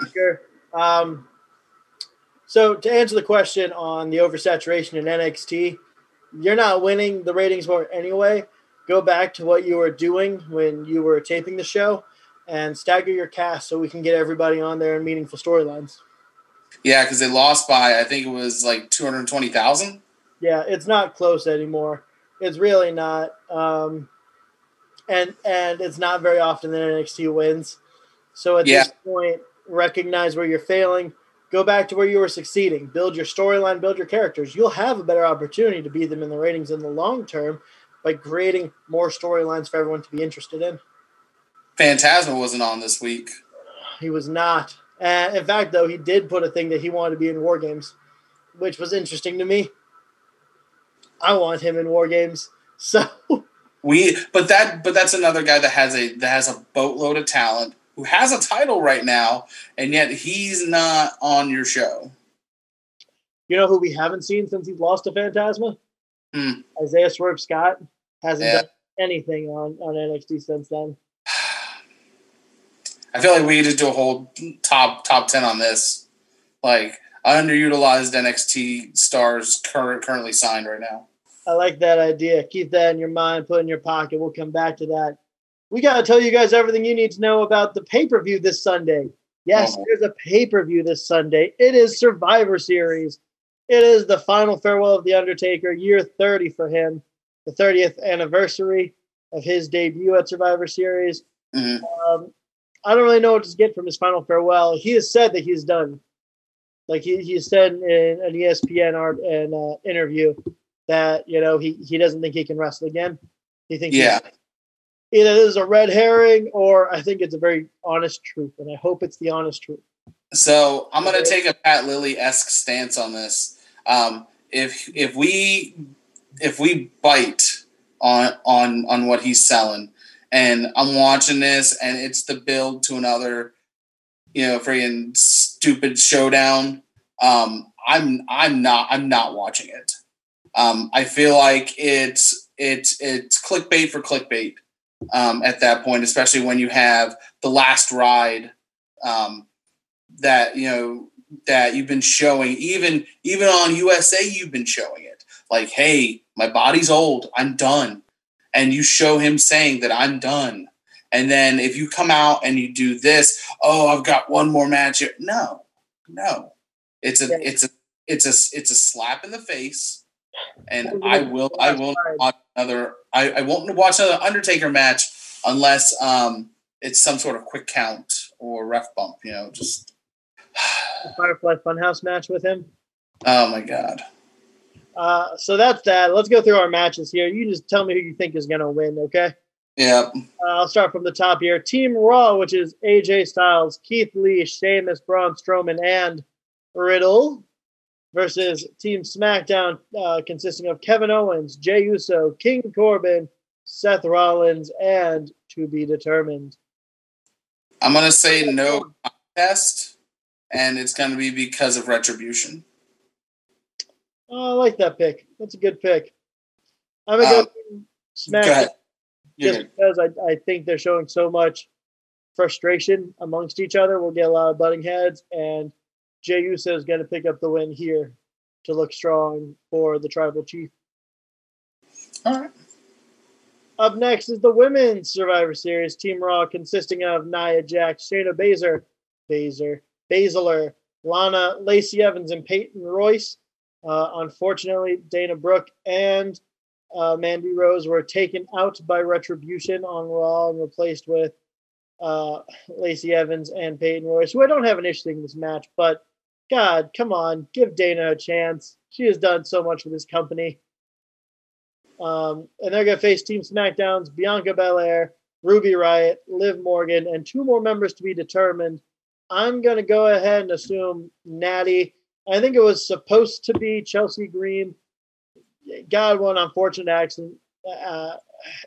Um, so to answer the question on the oversaturation in NXT, you're not winning the ratings war anyway. Go back to what you were doing when you were taping the show and stagger your cast so we can get everybody on there in meaningful storylines. Yeah, because they lost by I think it was like two hundred twenty thousand. Yeah, it's not close anymore. It's really not. Um, and and it's not very often that NXT wins. So at Yeah. this point, recognize where you're failing. Go back to where you were succeeding. Build your storyline. Build your characters. You'll have a better opportunity to beat them in the ratings in the long term by creating more storylines for everyone to be interested in. Fantasma wasn't on this week. He was not. And in fact, though, he did put a thing that he wanted to be in War Games, which was interesting to me. I want him in War Games. So We, but that, but that's another guy that has a that has a boatload of talent who has a title right now, and yet he's not on your show. You know who we haven't seen since he's lost to Fantasma? Hmm. Isaiah Swerve Scott hasn't Yeah. done anything on, on NXT since then. I feel like we need to do a whole top top ten on this. Like underutilized NXT stars current currently signed right now. I like that idea. Keep that in your mind, put in your pocket. We'll come back to that. We got to tell you guys everything you need to know about the pay per view this Sunday. Yes, Oh. there's a pay per view this Sunday. It is Survivor Series. It is the final farewell of The Undertaker, year 30 for him, the 30th anniversary of his debut at Survivor Series. Mhm. Um, I don't really know what to get from his final farewell. He has said that he's done. Like he, he said in an ESPN art and uh, interview that you know he, he doesn't think he can wrestle again. He thinks Yeah. either this is a red herring or I think it's a very honest truth, and I hope it's the honest truth. So I'm gonna take a Pat Lilly esque stance on this. Um, if if we if we bite on on on what he's selling, and I'm watching this, and it's the build to another, you know, freaking stupid showdown. Um, I'm I'm not I'm not watching it. Um, I feel like it's it's it's clickbait for clickbait um, at that point, especially when you have the last ride. Um, that you know that you've been showing even even on USA you've been showing it like hey my body's old I'm done and you show him saying that I'm done. And then if you come out and you do this oh I've got one more match no no. It's a it's a it's a it's a slap in the face. And I will I will not watch another I, I won't watch another Undertaker match unless um it's some sort of quick count or ref bump you know just The Firefly Funhouse match with him. Oh my god. Uh, so that's that. Let's go through our matches here. You just tell me who you think is going to win, okay? Yeah. Uh, I'll start from the top here. Team Raw, which is AJ Styles, Keith Lee, Sheamus, Braun Strowman, and Riddle, versus Team SmackDown, uh, consisting of Kevin Owens, Jey Uso, King Corbin, Seth Rollins, and to be determined. I'm gonna say no contest, and it's gonna be because of retribution. Oh, I like that pick. That's a good pick. I'm gonna Um, go Go ahead. Just good. because I, I think they're showing so much frustration amongst each other. We'll get a lot of butting heads, and Jey Uso is going to pick up the win here to look strong for the tribal chief. All right. Up next is the Women's Survivor Series Team Raw, consisting of Nia Jax, Shayna Baszler, Baszler, Baszler, Lana, Lacey Evans, and Peyton Royce. Uh, unfortunately, Dana Brooke and uh, Mandy Rose were taken out by Retribution on Raw and replaced with uh, Lacey Evans and Peyton Royce, who I don't have an issue in this match, but God, come on, give Dana a chance. She has done so much for this company. Um, and they're going to face Team SmackDown's Bianca Belair, Ruby Riott, Liv Morgan, and two more members to be determined. I'm going to go ahead and assume Natty. I think it was supposed to be Chelsea Green. God, one unfortunate accident uh,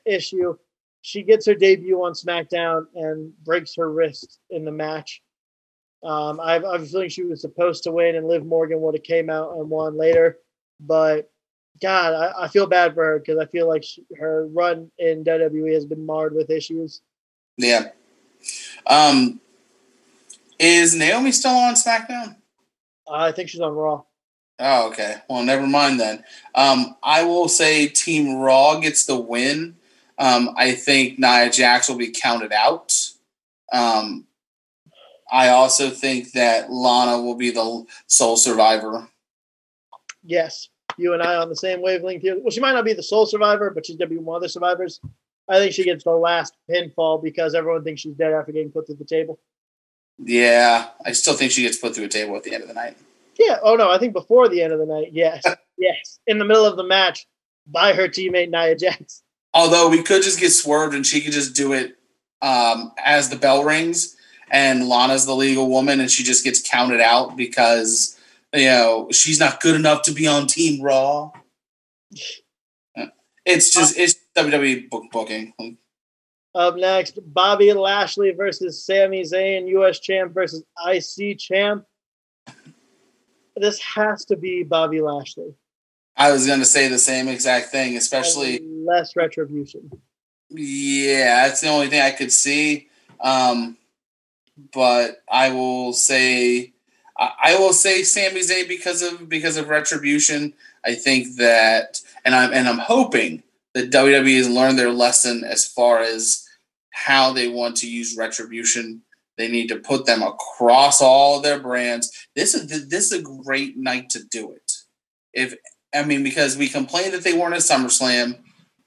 issue. She gets her debut on SmackDown and breaks her wrist in the match. Um, I, I have a feeling she was supposed to win, and Liv Morgan would have came out and won later. But God, I, I feel bad for her because I feel like she, her run in WWE has been marred with issues. Yeah. Um, is Naomi still on SmackDown? I think she's on Raw. Oh, okay. Well, never mind then. Um, I will say Team Raw gets the win. Um, I think Nia Jax will be counted out. Um, I also think that Lana will be the sole survivor. Yes, you and I on the same wavelength here. Well, she might not be the sole survivor, but she's gonna be one of the survivors. I think she gets the last pinfall because everyone thinks she's dead after getting put through the table. Yeah, I still think she gets put through a table at the end of the night. Yeah. Oh no, I think before the end of the night. Yes. yes. In the middle of the match by her teammate Nia Jax. Although we could just get swerved and she could just do it um, as the bell rings, and Lana's the legal woman, and she just gets counted out because you know she's not good enough to be on Team Raw. It's just it's WWE book booking. Up next, Bobby Lashley versus Sami Zayn, U.S. champ versus IC champ. This has to be Bobby Lashley. I was going to say the same exact thing, especially less retribution. yeah, that's the only thing I could see. Um, but I will say I, I will say Sami Zayn because of because of retribution. I think that, and I'm and I'm hoping that WWE has learned their lesson as far as how they want to use retribution. They need to put them across all their brands. This is this is a great night to do it. If I mean, because we complained that they weren't at SummerSlam,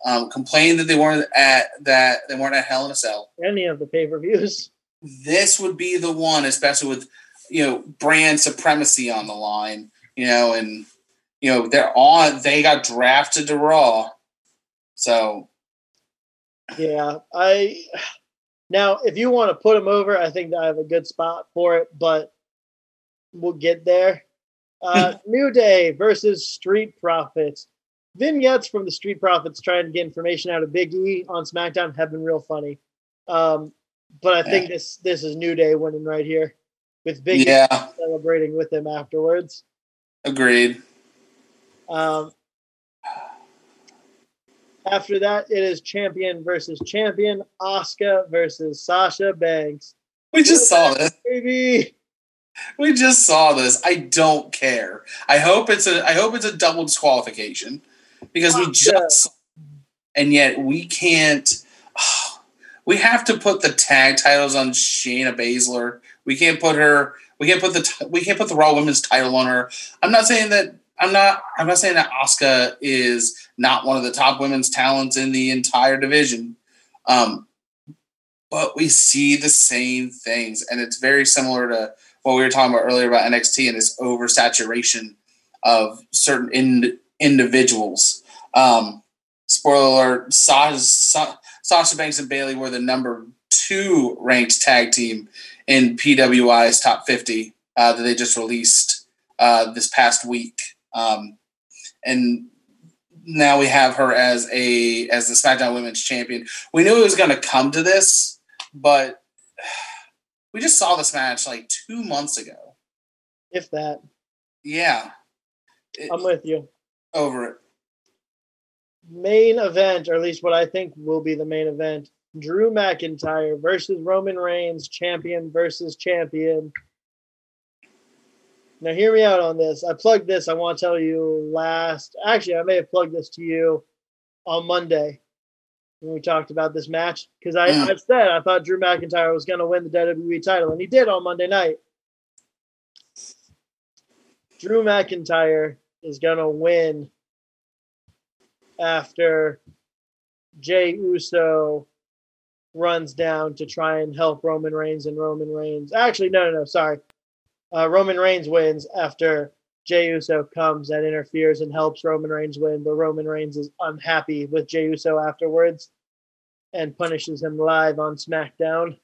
um, complained that they weren't at that they weren't at Hell in a Cell. Any of the pay per views. This would be the one, especially with you know brand supremacy on the line. You know, and you know they're on. They got drafted to Raw, so yeah. I now if you want to put them over, I think I have a good spot for it, but we'll get there. Uh, New Day versus Street Profits. Vignettes from the Street Profits trying to get information out of Big E on SmackDown have been real funny. Um, but I think this this is New Day winning right here with Big yeah, E celebrating with him afterwards. agreed. Um, after that, it is champion versus champion, Asuka versus Sasha Banks. We just saw this. Baby, We just saw this. I don't care. I hope it's a. I hope it's a double disqualification because we just. And yet we can't. We have to put the tag titles on Shayna Baszler. We can't put her. We can't put the. We can't put the Raw Women's title on her. I'm not saying that. I'm not. I'm not saying that Asuka is not one of the top women's talents in the entire division. Um, but we see the same things, and it's very similar to what we were talking about earlier about NXT and this oversaturation of certain in, individuals. Um, spoiler alert: Sasha, Sa- Sasha Banks and Bayley were the number two ranked tag team in PWI's top 50 uh, that they just released uh, this past week. Um, and now we have her as a as the SmackDown Women's Champion. We knew it was going to come to this, but we just saw this match like two months ago. if that, Yeah, It- I'm with you. over it. Main event, or at least what I think will be the main event: Drew McIntyre versus Roman Reigns, champion versus champion. Now, hear me out on this. I plugged this. I want to tell you last. Actually, I may have plugged this to you on Monday when we talked about this match because I, Mm. I said I thought Drew McIntyre was going to win the WWE title, and he did on Monday night. Drew McIntyre is going to win after Jey Uso runs down to try and help Roman Reigns, and Roman Reigns. Actually, no, no, no. Sorry. Uh, Roman Reigns wins after Jey Uso comes and interferes and helps Roman Reigns win, but Roman Reigns is unhappy with Jey Uso afterwards and punishes him live on SmackDown.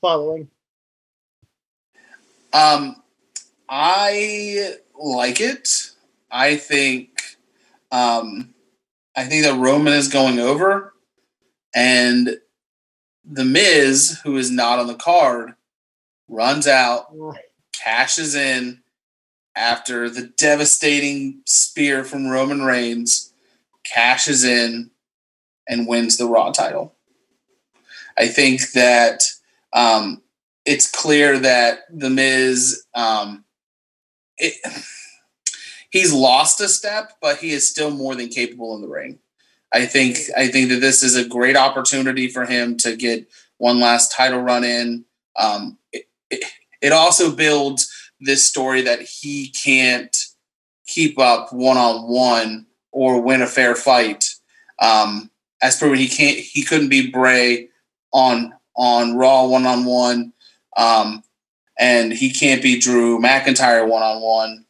Following. Um, I like it. I think, um, I think that Roman is going over, and the Miz, who is not on the card, runs out, cashes in after the devastating spear from Roman Reigns, cashes in, and wins the Raw title. I think that um, it's clear that the Miz, um, it, he's lost a step, but he is still more than capable in the ring. I think I think that this is a great opportunity for him to get one last title run in. Um, it also builds this story that he can't keep up one on one or win a fair fight. Um, as proven, he can't. He couldn't be Bray on on Raw one on one, and he can't be Drew McIntyre one on one.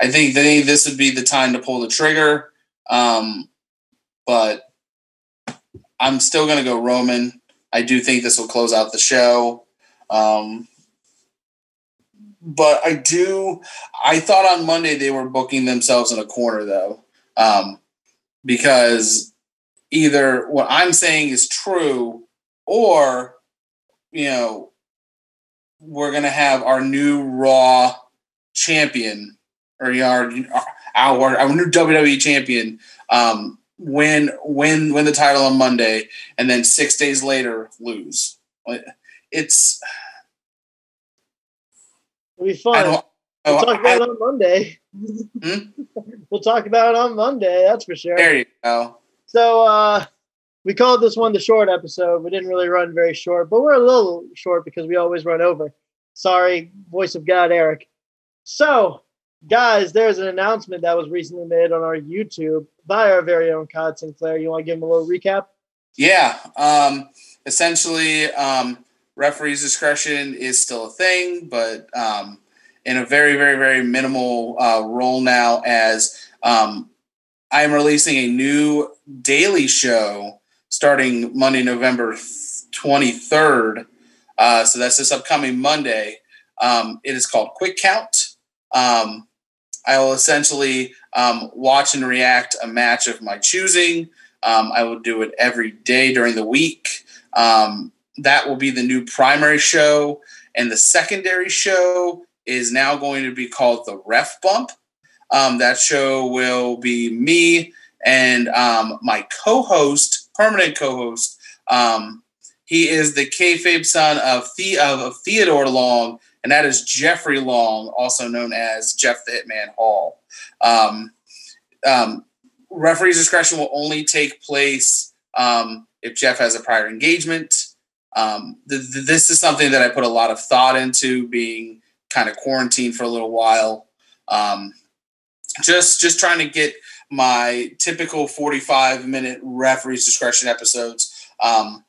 I think they, this would be the time to pull the trigger, um, but I'm still going to go Roman. I do think this will close out the show. Um, but I do. I thought on Monday they were booking themselves in a corner though, um, because either what I'm saying is true, or you know, we're gonna have our new Raw champion, or you know, our our, our new WWE champion, um, win win win the title on Monday, and then six days later lose. It's It'll be fun. We'll Oh, talk about I- it on Monday. Hmm? we'll talk about it on Monday. That's for sure. there you go. So uh, we called this one the short episode. We didn't really run very short, but we're a little short because we always run over. Sorry, voice of God, Eric. So, guys, there's an announcement that was recently made on our YouTube by our very own Cod Sinclair. You want to give him a little recap? Yeah. Um, essentially, um, referee's discretion is still a thing, but um, in a very, very, very minimal uh, role now as um, I am releasing a new daily show starting Monday, November 23rd. Uh, so that's this upcoming Monday. Um, it is called Quick Count. Um, I will essentially um, watch and react a match of my choosing. Um, I will do it every day during the week. That will be the new primary show. And the secondary show is now going to be called the Ref Bump. Um, that show will be me and um, my co host, permanent co host. Um, he is the kayfabe son of, the- of Theodore Long, and that is Jeffrey Long, also known as Jeff the Hitman Hall. Um, um, referee's discretion will only take place um, if Jeff has a prior engagement. Um, th- th- this is something that I put a lot of thought into, being kind of quarantined for a little while. Um, just just trying to get my typical 45 minute referee's discretion episodes um,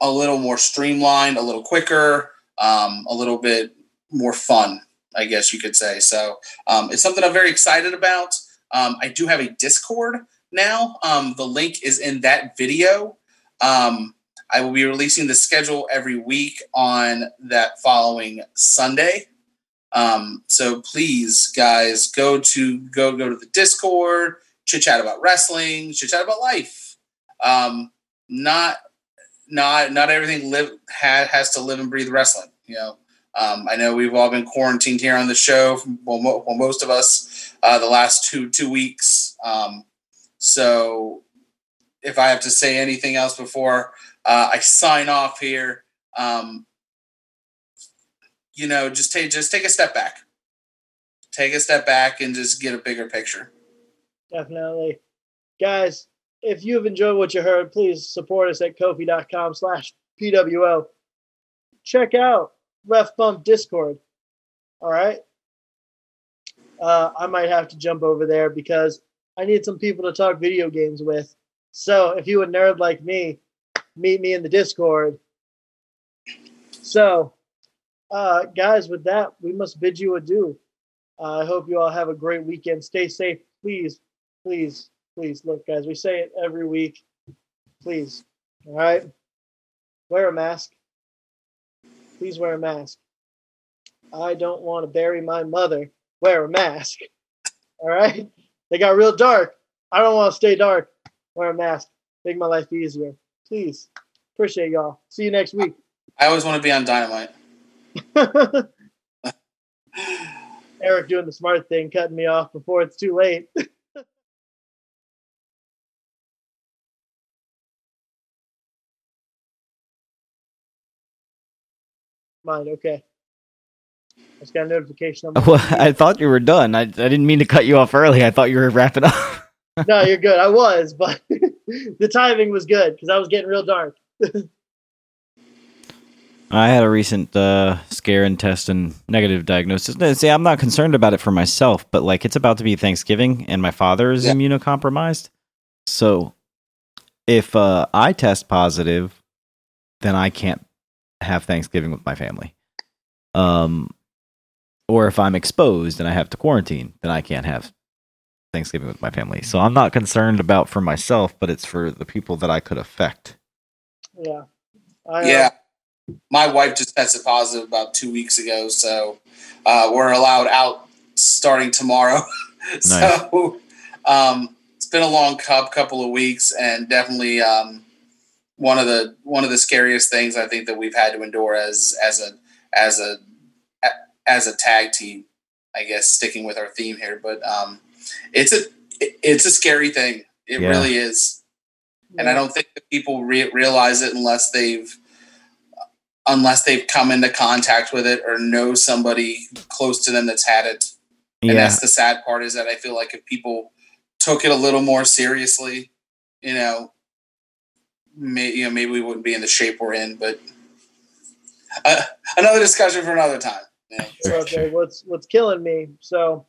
a little more streamlined, a little quicker, um, a little bit more fun, I guess you could say. So um, it's something I'm very excited about. Um, I do have a Discord now. Um, the link is in that video. Um, I will be releasing the schedule every week on that following Sunday. Um, so please, guys, go to go go to the Discord, chit chat about wrestling, chit chat about life. Um, not not not everything live ha, has to live and breathe wrestling. You know, um, I know we've all been quarantined here on the show. Well, mo- well most of us uh, the last two two weeks. Um, so if I have to say anything else before uh, I sign off here, um, you know, just take just take a step back. Take a step back and just get a bigger picture. Definitely. Guys, if you've enjoyed what you heard, please support us at kofi.com slash PWO. Check out Ref Bump Discord. All right. Uh, I might have to jump over there because I need some people to talk video games with. So if you a nerd like me, meet me in the Discord. So, uh, guys, with that, we must bid you adieu. Uh, I hope you all have a great weekend. Stay safe, please please, please look, guys. We say it every week. Please, all right. Wear a mask. Please wear a mask. I don't want to bury my mother. Wear a mask. All right. They got real dark. I don't want to stay dark. Wear a mask. Make my life easier. Please. Appreciate y'all. See you next week. I always want to be on Dynamite. Eric doing the smart thing, cutting me off before it's too late. Mind, okay. I just got a notification. On my Well, I thought you were done. I, I didn't mean to cut you off early. I thought you were wrapping up. no, you're good. I was, but the timing was good because I was getting real dark. I had a recent uh, scare and test and negative diagnosis. No, See, I'm not concerned about it for myself, but like it's about to be Thanksgiving and my father is Yeah. immunocompromised. So if uh, I test positive, then I can't have Thanksgiving with my family. Um, or if I'm exposed and I have to quarantine, then I can't have Thanksgiving with my family. So I'm not concerned about for myself, but it's for the people that I could affect. Yeah. I, uh, Yeah. My wife just tested positive about two weeks ago, so uh, we're allowed out starting tomorrow. so um, it's been a long cup, couple of weeks, and definitely um, one of the one of the scariest things I think that we've had to endure as as a as a as a tag team. I guess sticking with our theme here, but um, it's a it's a scary thing. It Yeah. really is and I don't think that people re- realize it unless they've unless they've come into contact with it or know somebody close to them that's had it. And Yeah. that's the sad part is that I feel like if people took it a little more seriously, you know, may, you know, maybe we wouldn't be in the shape we're in. But uh, another discussion for another time. Yeah. Sure, okay, sure. what's what's killing me? So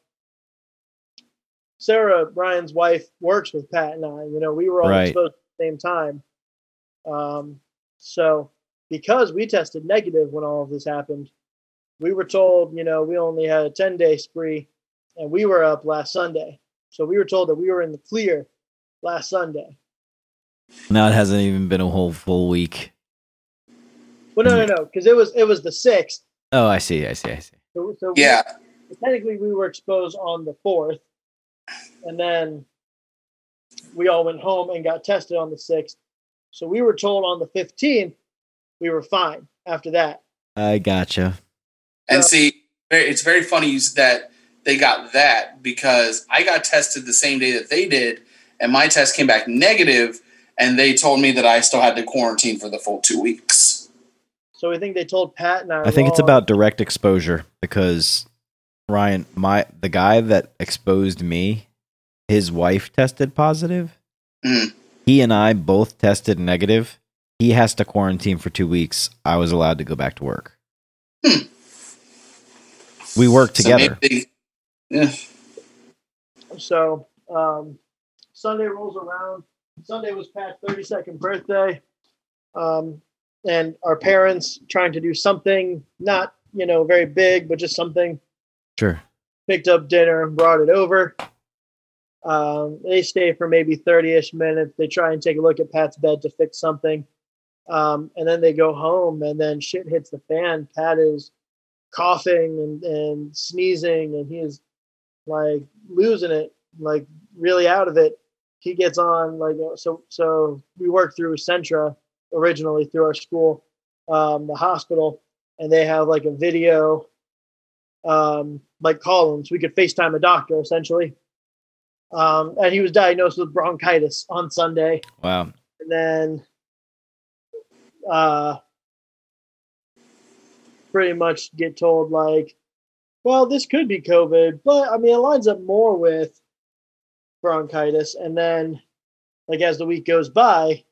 Sarah, Brian's wife, works with Pat and I. You know, we were all Right. exposed at the same time. Um, so because we tested negative when all of this happened, we were told, you know, we only had a 10 day spree and we were up last Sunday. So we were told that we were in the clear last Sunday. Now it hasn't even been a whole full week. Well, no, no, no, because it was it was the sixth. Oh, I see. I see. I see. So, so we- Yeah. technically we were exposed on the fourth, and then we all went home and got tested on the sixth. So we were told on the fifteenth we were fine. After that, I gotcha. And Yeah. see, it's very funny you that they got that because I got tested the same day that they did, and my test came back negative, and they told me that I still had to quarantine for the full two weeks. so we think they told Pat and I. I think it's about direct exposure because Ryan, my the guy that exposed me, his wife tested positive. Mhm. He and I both tested negative. He has to quarantine for two weeks. I was allowed to go back to work. Hmm. We work So together. maybe yeah. So um, Sunday rolls around. Sunday was Pat's 32nd birthday. Um, and our parents trying to do something, not, you know, very big, but just something Sure. picked up dinner and brought it over. Um, they stay for maybe 30 ish minutes. They try and take a look at Pat's bed to fix something. Um, and then they go home, and then shit hits the fan. Pat is coughing and, and sneezing, and he is like losing it, like really out of it. He gets on, like, uh, so, so we work through Centra originally through our school, um, the hospital, and they have like a video um, like columns. We could FaceTime a doctor essentially. Um, and he was diagnosed with bronchitis on Sunday. Wow. And then uh, pretty much get told, like, well, this could be COVID, but I mean, it lines up more with bronchitis. And then, like, as the week goes by,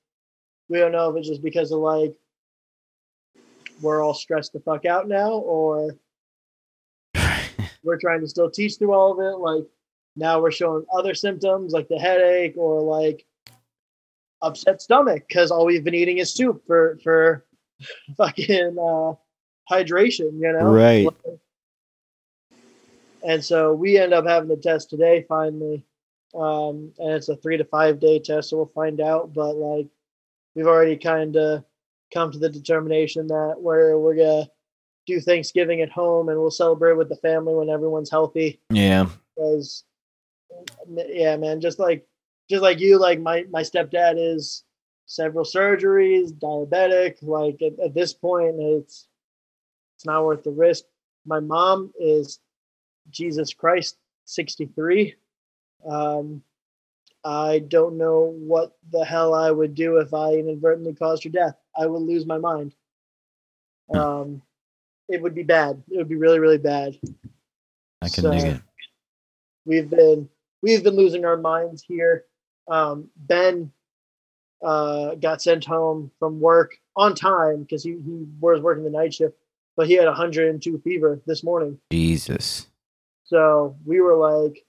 we don't know if it's just because of like we're all stressed the fuck out now or we're trying to still teach through all of it. Like now we're showing other symptoms like the headache or like upset stomach because all we've been eating is soup for for fucking uh, hydration, you know. Right. And so we end up having the test today finally, um, and it's a three to five day test, so we'll find out. But like, we've already kind of come to the determination that we're we're gonna do Thanksgiving at home and we'll celebrate with the family when everyone's healthy Yeah. because yeah man just like just like you like my my stepdad is several surgeries diabetic like at, at this point it's it's not worth the risk. My mom is jesus christ 63 um i don't know what the hell i would do if i inadvertently caused her death. I would lose my mind. Um it would be bad. It would be really really bad. I can So- dig it. we've been we've been losing our minds here. Um, ben uh, got sent home from work on time because he, he was working the night shift, but he had 102 fever this morning. Jesus. So we were like,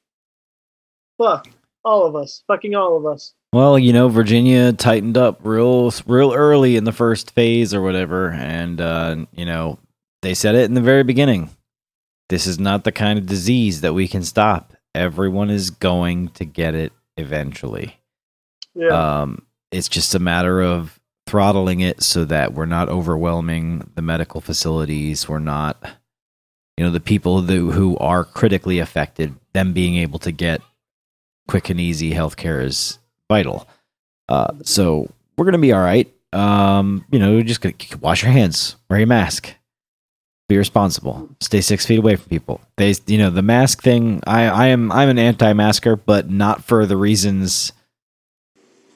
"Fuck, all of us, fucking all of us." Well, you know, Virginia tightened up real, real early in the first phase or whatever, and uh, you know, they said it in the very beginning. This is not the kind of disease that we can stop. Everyone is going to get it eventually. Yeah, Um, it's just a matter of throttling it so that we're not overwhelming the medical facilities. We're not, you know, the people who, who are critically affected, them being able to get quick and easy healthcare is vital. Uh, so we're going to be all right. Um, you know, just gonna wash your hands, wear your mask, be responsible, stay six feet away from people. They, you know, the mask thing. I, I am, I'm an anti-masker, but not for the reasons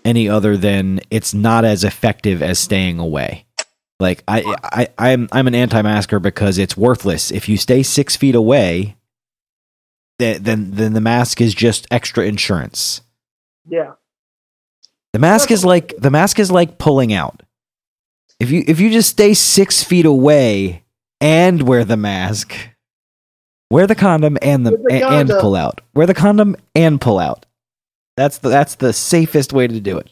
any other than it's not as effective as staying away. Like I, I, I'm I'm an anti-masker because it's worthless. If you stay six feet away, then then then the mask is just extra insurance. Yeah. The mask is like the mask is like pulling out. If you if you just stay six feet away and wear the mask, wear the condom and the, the a- and pull out. Wear the condom and pull out. That's the that's the safest way to do it.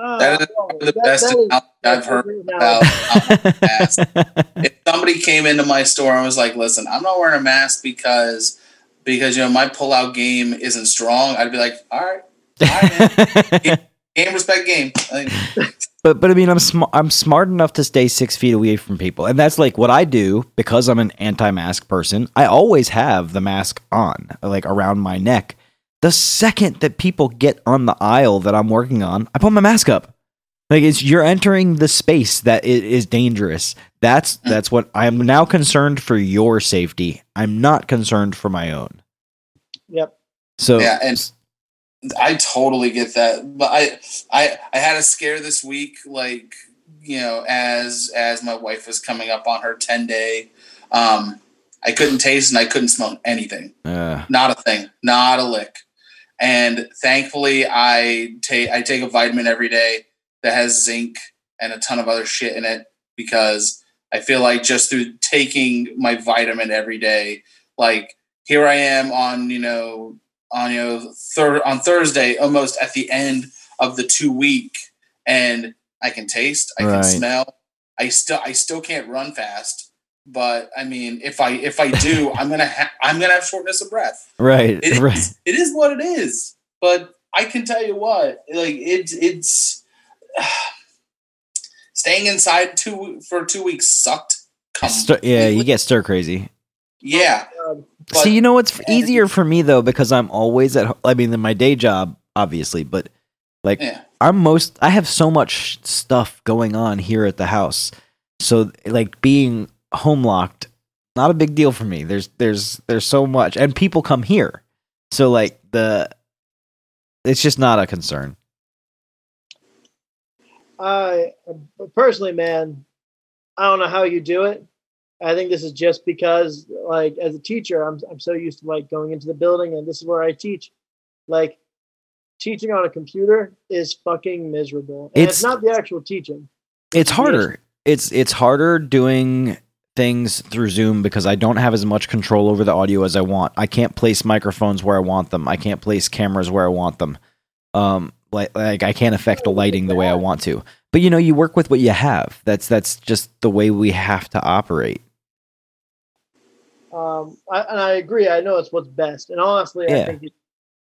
Uh, That is well, the that- best that is- I've heard a about analogy. if somebody came into my store and was like, "Listen, I'm not wearing a mask because because you know my pullout game isn't strong," I'd be like, "All right, all right, man. game respect game." Like, But but I mean I'm sm- I'm smart enough to stay six feet away from people, and that's like what I do because I'm an anti-mask person. I always have the mask on, like around my neck. The second that people get on the aisle that I'm working on, I put my mask up. Like it's you're entering the space that i- is dangerous. That's that's what I'm now concerned for your safety. I'm not concerned for my own. Yep. So Yeah, and- I totally get that, but I I I had a scare this week, like you know, as as my wife was coming up on her ten day. Um, I couldn't taste and I couldn't smell anything. uh, Not a thing. Not a lick. And thankfully, I take I take a vitamin every day that has zinc and a ton of other shit in it because I feel like just through taking my vitamin every day, like here I am on you know on you know third on Thursday, almost at the end of the two week, and I can taste, I Right. can smell. I still I still can't run fast, but I mean, if I if I do, I'm gonna ha- I'm gonna have shortness of breath. right, It is, right. it is what it is. But I can tell you what, like it's it's staying inside two for two weeks sucked. Yeah, you get stir crazy. yeah. Um, See, you know it's easier for me though because I'm always at. I mean, in my day job, obviously, but like Yeah. I'm most. I have so much stuff going on here at the house, so like being home locked, not a big deal for me. There's there's there's so much, and people come here, so like the, it's just not a concern. I personally, man, I don't know how you do it. I think this is just because, like, as a teacher, I'm I'm so used to like going into the building, and this is where I teach. Like, teaching on a computer is fucking miserable. And it's, It's- not the actual teaching. It's harder. It's it's harder doing things through Zoom because I don't have as much control over the audio as I want. I can't place microphones where I want them. I can't place cameras where I want them. Um, like like I can't affect the lighting the way I want to. But you know, you work with what you have. That's that's just the way we have to operate. Um, I, and I agree. I know it's what's best. And honestly, I think you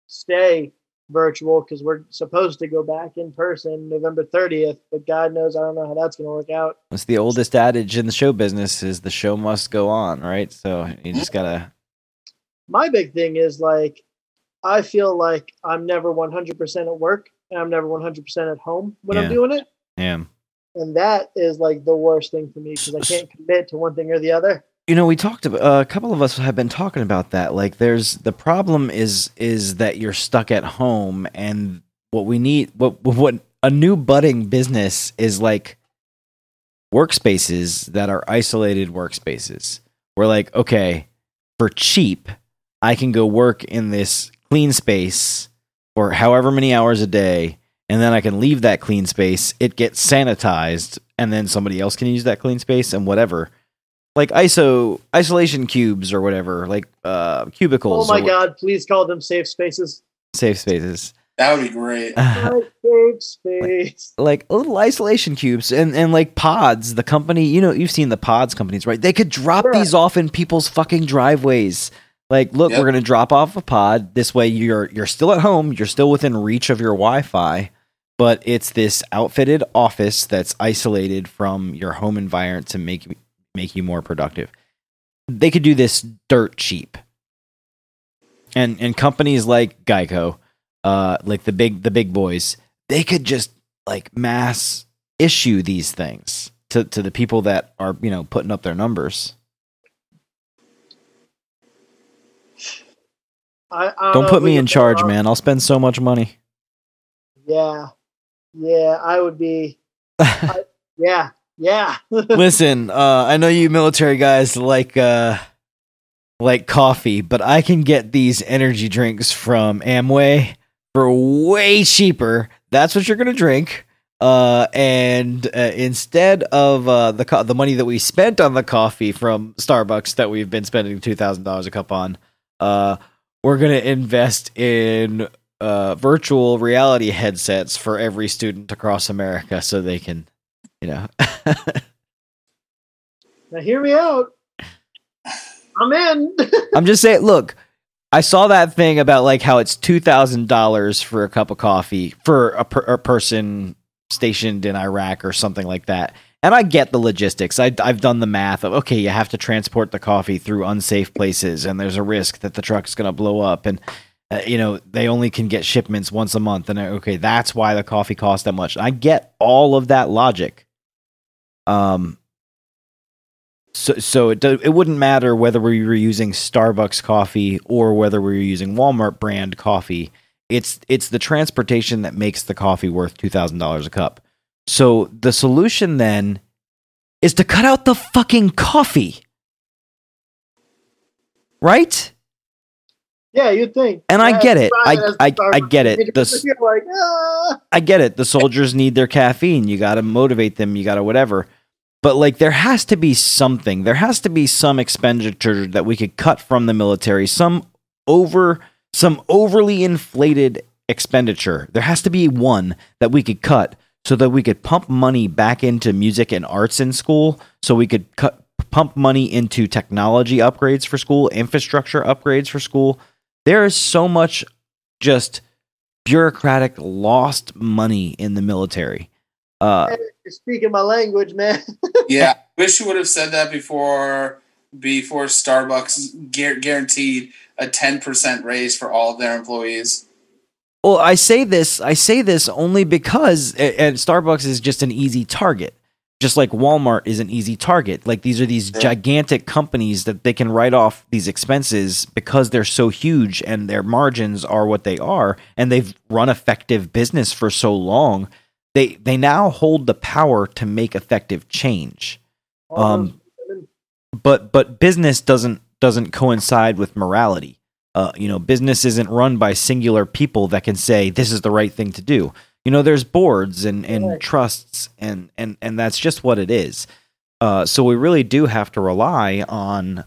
stay virtual because we're supposed to go back in person November 30th. But God knows, I don't know how that's going to work out. It's the oldest adage in the show business is the show must go on, right? So you just gotta my big thing is like I feel like I'm never 100% at work and I'm never 100% at home when Yeah. I'm doing it. yeah. And that is like the worst thing for me because I can't commit to one thing or the other. You know, we talked about uh, a couple of us have been talking about that. Like, there's the problem is is that you're stuck at home, and what we need, what what a new budding business is like workspaces that are isolated workspaces. We're like, okay, for cheap, I can go work in this clean space for however many hours a day, and then I can leave that clean space. It gets sanitized, and then somebody else can use that clean space and whatever like ISO isolation cubes or whatever, like uh cubicles. Oh my or God, please call them safe spaces. safe spaces. That would be great. My safe space. like little isolation cubes and and like pods. The company, you know, you've seen the pods companies, right? They could drop Yeah. these off in people's fucking driveways. Like, look, Yep. we're gonna drop off a pod. This way, you're you're still at home. You're still within reach of your Wi-Fi, but it's this outfitted office that's isolated from your home environment to make make you more productive. They could do this dirt cheap. And and companies like Geico, uh, like the big the big boys, they could just like mass issue these things to to the people that are you know putting up their numbers. I, I Don't put me in charge, man. I'll spend so much money. Yeah. Yeah, I would be Yeah, yeah. Listen, uh, I know you military guys like uh, like coffee, but I can get these energy drinks from Amway for way cheaper. That's what you're gonna drink. Uh, and uh, instead of uh, the co- the money that we spent on the coffee from Starbucks that we've been spending two thousand dollars a cup on, uh, we're gonna invest in uh, virtual reality headsets for every student across America, so they can, you know. now hear me out. I'm in. I'm just saying, look, I saw that thing about like how it's two thousand dollars for a cup of coffee for a, per- a person stationed in Iraq or something like that. And I get the logistics. I, I've done the math of okay, you have to transport the coffee through unsafe places, and there's a risk that the truck's going to blow up, and uh, you know they only can get shipments once a month, and uh, okay, that's why the coffee costs that much. I get all of that logic. Um, so so it do, it wouldn't matter whether we were using Starbucks coffee or whether we were using Walmart brand coffee. It's it's the transportation that makes the coffee worth two thousand dollars a cup. So the solution then is to cut out the fucking coffee, right? yeah, you'd think. And I get it. I- I- I get it. The- like, ah. I get it. The soldiers need their caffeine. You got to motivate them. You got to whatever. But like, there has to be something. There has to be some expenditure that we could cut from the military. Some over, some overly inflated expenditure. There has to be one that we could cut so that we could pump money back into music and arts in school. So we could cut pump money into technology upgrades for school, infrastructure upgrades for school. There is so much just bureaucratic lost money in the military. Uh, You're speaking my language, man. Yeah, wish you would have said that before before Starbucks gu- guaranteed a ten percent raise for all of their employees. well, I say this, I say this only because and Starbucks is just an easy target. Just like Walmart is an easy target. Like these are these Yeah. gigantic companies that they can write off these expenses because they're so huge and their margins are what they are and they've run effective business for so long. They they now hold the power to make effective change. Um, but but business doesn't doesn't coincide with morality. Uh, you know, business isn't run by singular people that can say this is the right thing to do. You know, there's boards and and trusts and and and that's just what it is. Uh, so we really do have to rely on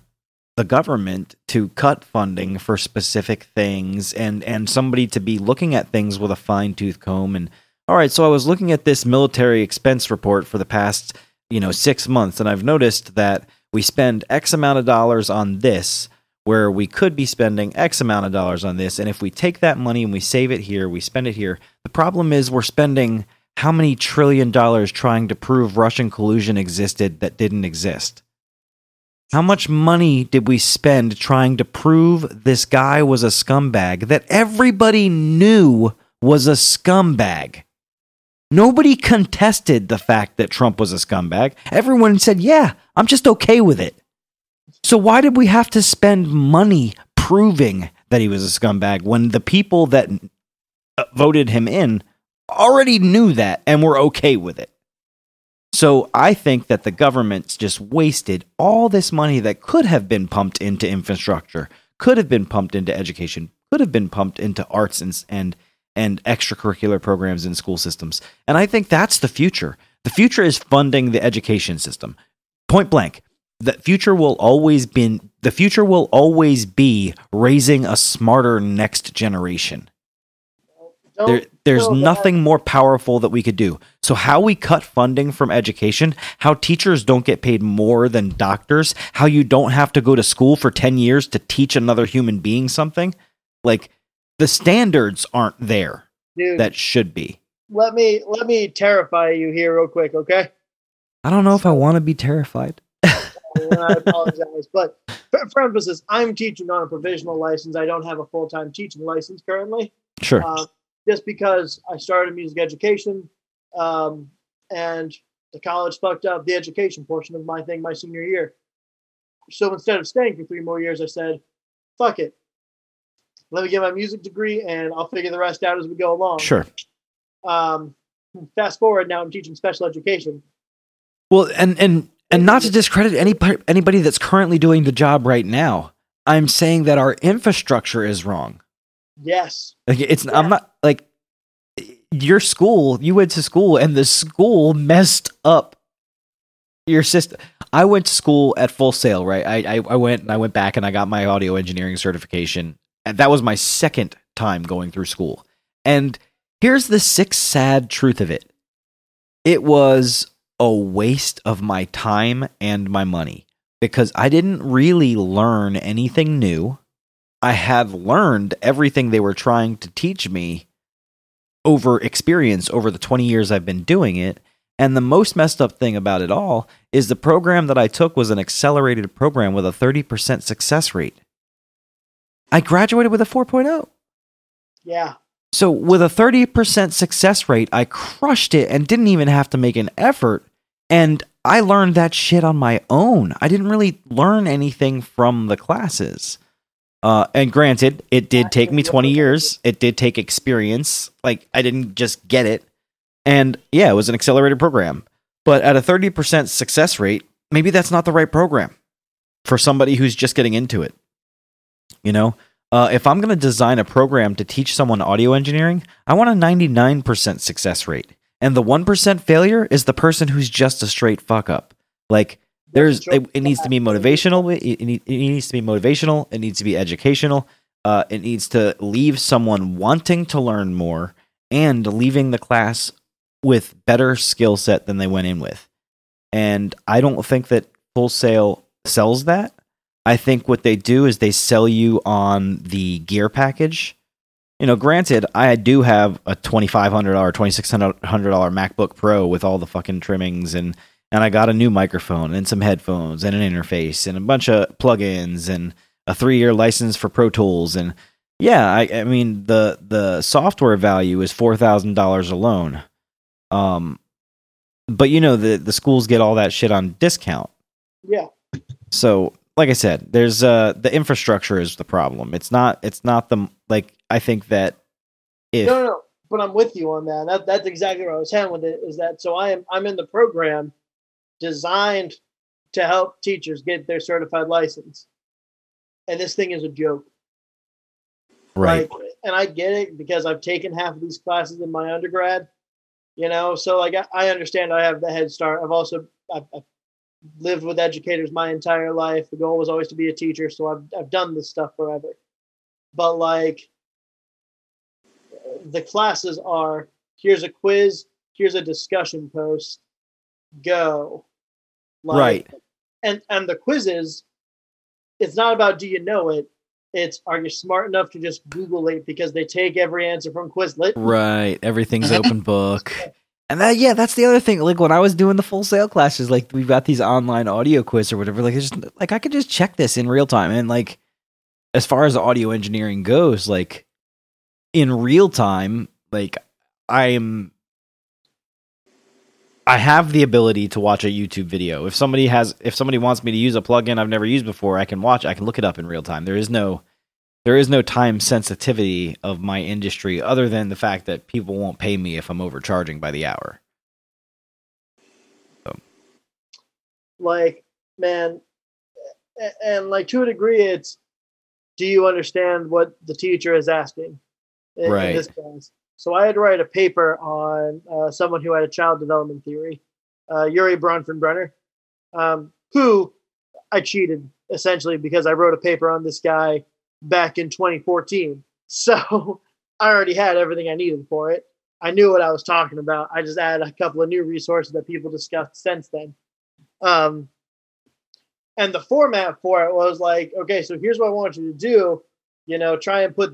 the government to cut funding for specific things and and somebody to be looking at things with a fine tooth comb and all right so i was looking at this military expense report for the past you know 6 months and i've noticed that we spend x amount of dollars on this where we could be spending x amount of dollars on this and if we take that money and we save it here we spend it here the problem is we're spending how many trillion dollars trying to prove russian collusion existed that didn't exist how much money did we spend trying to prove this guy was a scumbag that everybody knew was a scumbag? Nobody contested the fact that Trump was a scumbag. Everyone said, yeah, I'm just okay with it. So why did we have to spend money proving that he was a scumbag when the people that uh, voted him in already knew that and were okay with it? So I think that the government's just wasted all this money that could have been pumped into infrastructure, could have been pumped into education, could have been pumped into arts and and and extracurricular programs in school systems. And I think that's the future. The future is funding the education system. Point blank. The future will always be the future will always be raising a smarter next generation. There, there's nothing more powerful that we could do. So, how we cut funding from education, how teachers don't get paid more than doctors, how you don't have to go to school for 10 years to teach another human being something, like the standards aren't there Dude, that should be. let me let me terrify you here real quick, okay? I don't know if I want to be terrified. I apologize, but for, for emphasis, I'm teaching on a provisional license. I don't have a full time teaching license currently. Sure. uh, just because I started music education, um, and the college fucked up the education portion of my thing my senior year. So instead of staying for three more years, I said, "Fuck it, let me get my music degree, and I'll figure the rest out as we go along." Sure. Um, Fast forward now, I'm teaching special education. Well, and and and not to discredit any anybody that's currently doing the job right now. I'm saying that our infrastructure is wrong. Yes. Like it's Yeah. I'm not like your school, you went to school and the school messed up your system. I went to school at Full Sail, right? I, I I went and I went back and I got my audio engineering certification. That was my second time going through school. And here's the sick sad truth of it. It was a waste of my time and my money because I didn't really learn anything new. I had learned everything they were trying to teach me over experience over the 20 years I've been doing it. And the most messed up thing about it all is the program that I took was an accelerated program with a 30% success rate. I graduated with a oh. 4.0. Yeah. So with a 30% success rate, I crushed it and didn't even have to make an effort. And I learned that shit on my own. I didn't really learn anything from the classes. Uh, and granted, it did take me 20 years. It did take experience. Like, I didn't just get it. And yeah, it was an accelerated program. But at a 30% success rate, maybe that's not the right program for somebody who's just getting into it. You know, uh, if I'm going to design a program to teach someone audio engineering, I want a 99% success rate. And the 1% failure is the person who's just a straight fuck up. Like, there's it, it needs to be motivational. It, it, it needs to be motivational. It needs to be educational. Uh, it needs to leave someone wanting to learn more and leaving the class with better skill set than they went in with. And I don't think that Full Sail sells that. I think what they do is they sell you on the gear package. You know, granted, I do have a twenty five hundred dollar, twenty six hundred dollar MacBook Pro with all the fucking trimmings, and and I got a new microphone and some headphones and an interface and a bunch of plugins and a three year license for Pro Tools and yeah, I, I mean the the software value is four thousand dollars alone. Um, but you know the the schools get all that shit on discount. Yeah. So, like I said, there's uh the infrastructure is the problem. It's not it's not the like I think that if No, no, no. But I'm with you on that. that. That's exactly where I was heading with it. Is that so? I am I'm in the program designed to help teachers get their certified license, and this thing is a joke. right Like, and I get it because I've taken half of these classes in my undergrad. You know, so like I, I understand I have the head start. I've also I've, I've lived with educators my entire life. The goal was always to be a teacher, so I've I've done this stuff forever. But like the classes are here's a quiz, here's a discussion post, go. Right. And and the quizzes, it's not about do you know it. It's are you smart enough to just Google it because they take every answer from Quizlet. Right. Everything's open book. And that yeah, that's the other thing. Like when I was doing the Full Sail classes, like we've got these online audio quiz or whatever. Like just like I could just check this in real time. And like as far as audio engineering goes, like in real time, like I am I have the ability to watch a YouTube video. If somebody has if somebody wants me to use a plugin I've never used before, I can watch I can look it up in real time. There is no there is no time sensitivity of my industry other than the fact that people won't pay me if I'm overcharging by the hour. Like, man, and like to a degree, it's do you understand what the teacher is asking in, in this class? So I had to write a paper on uh, someone who had a child development theory, uh, Urie Bronfenbrenner, um, who I cheated essentially because I wrote a paper on this guy back in 2014. So I already had everything I needed for it. I knew what I was talking about. I just added a couple of new resources that people discussed since then. Um, and the format for it was like, okay, so here's what I want you to do. You know, try and put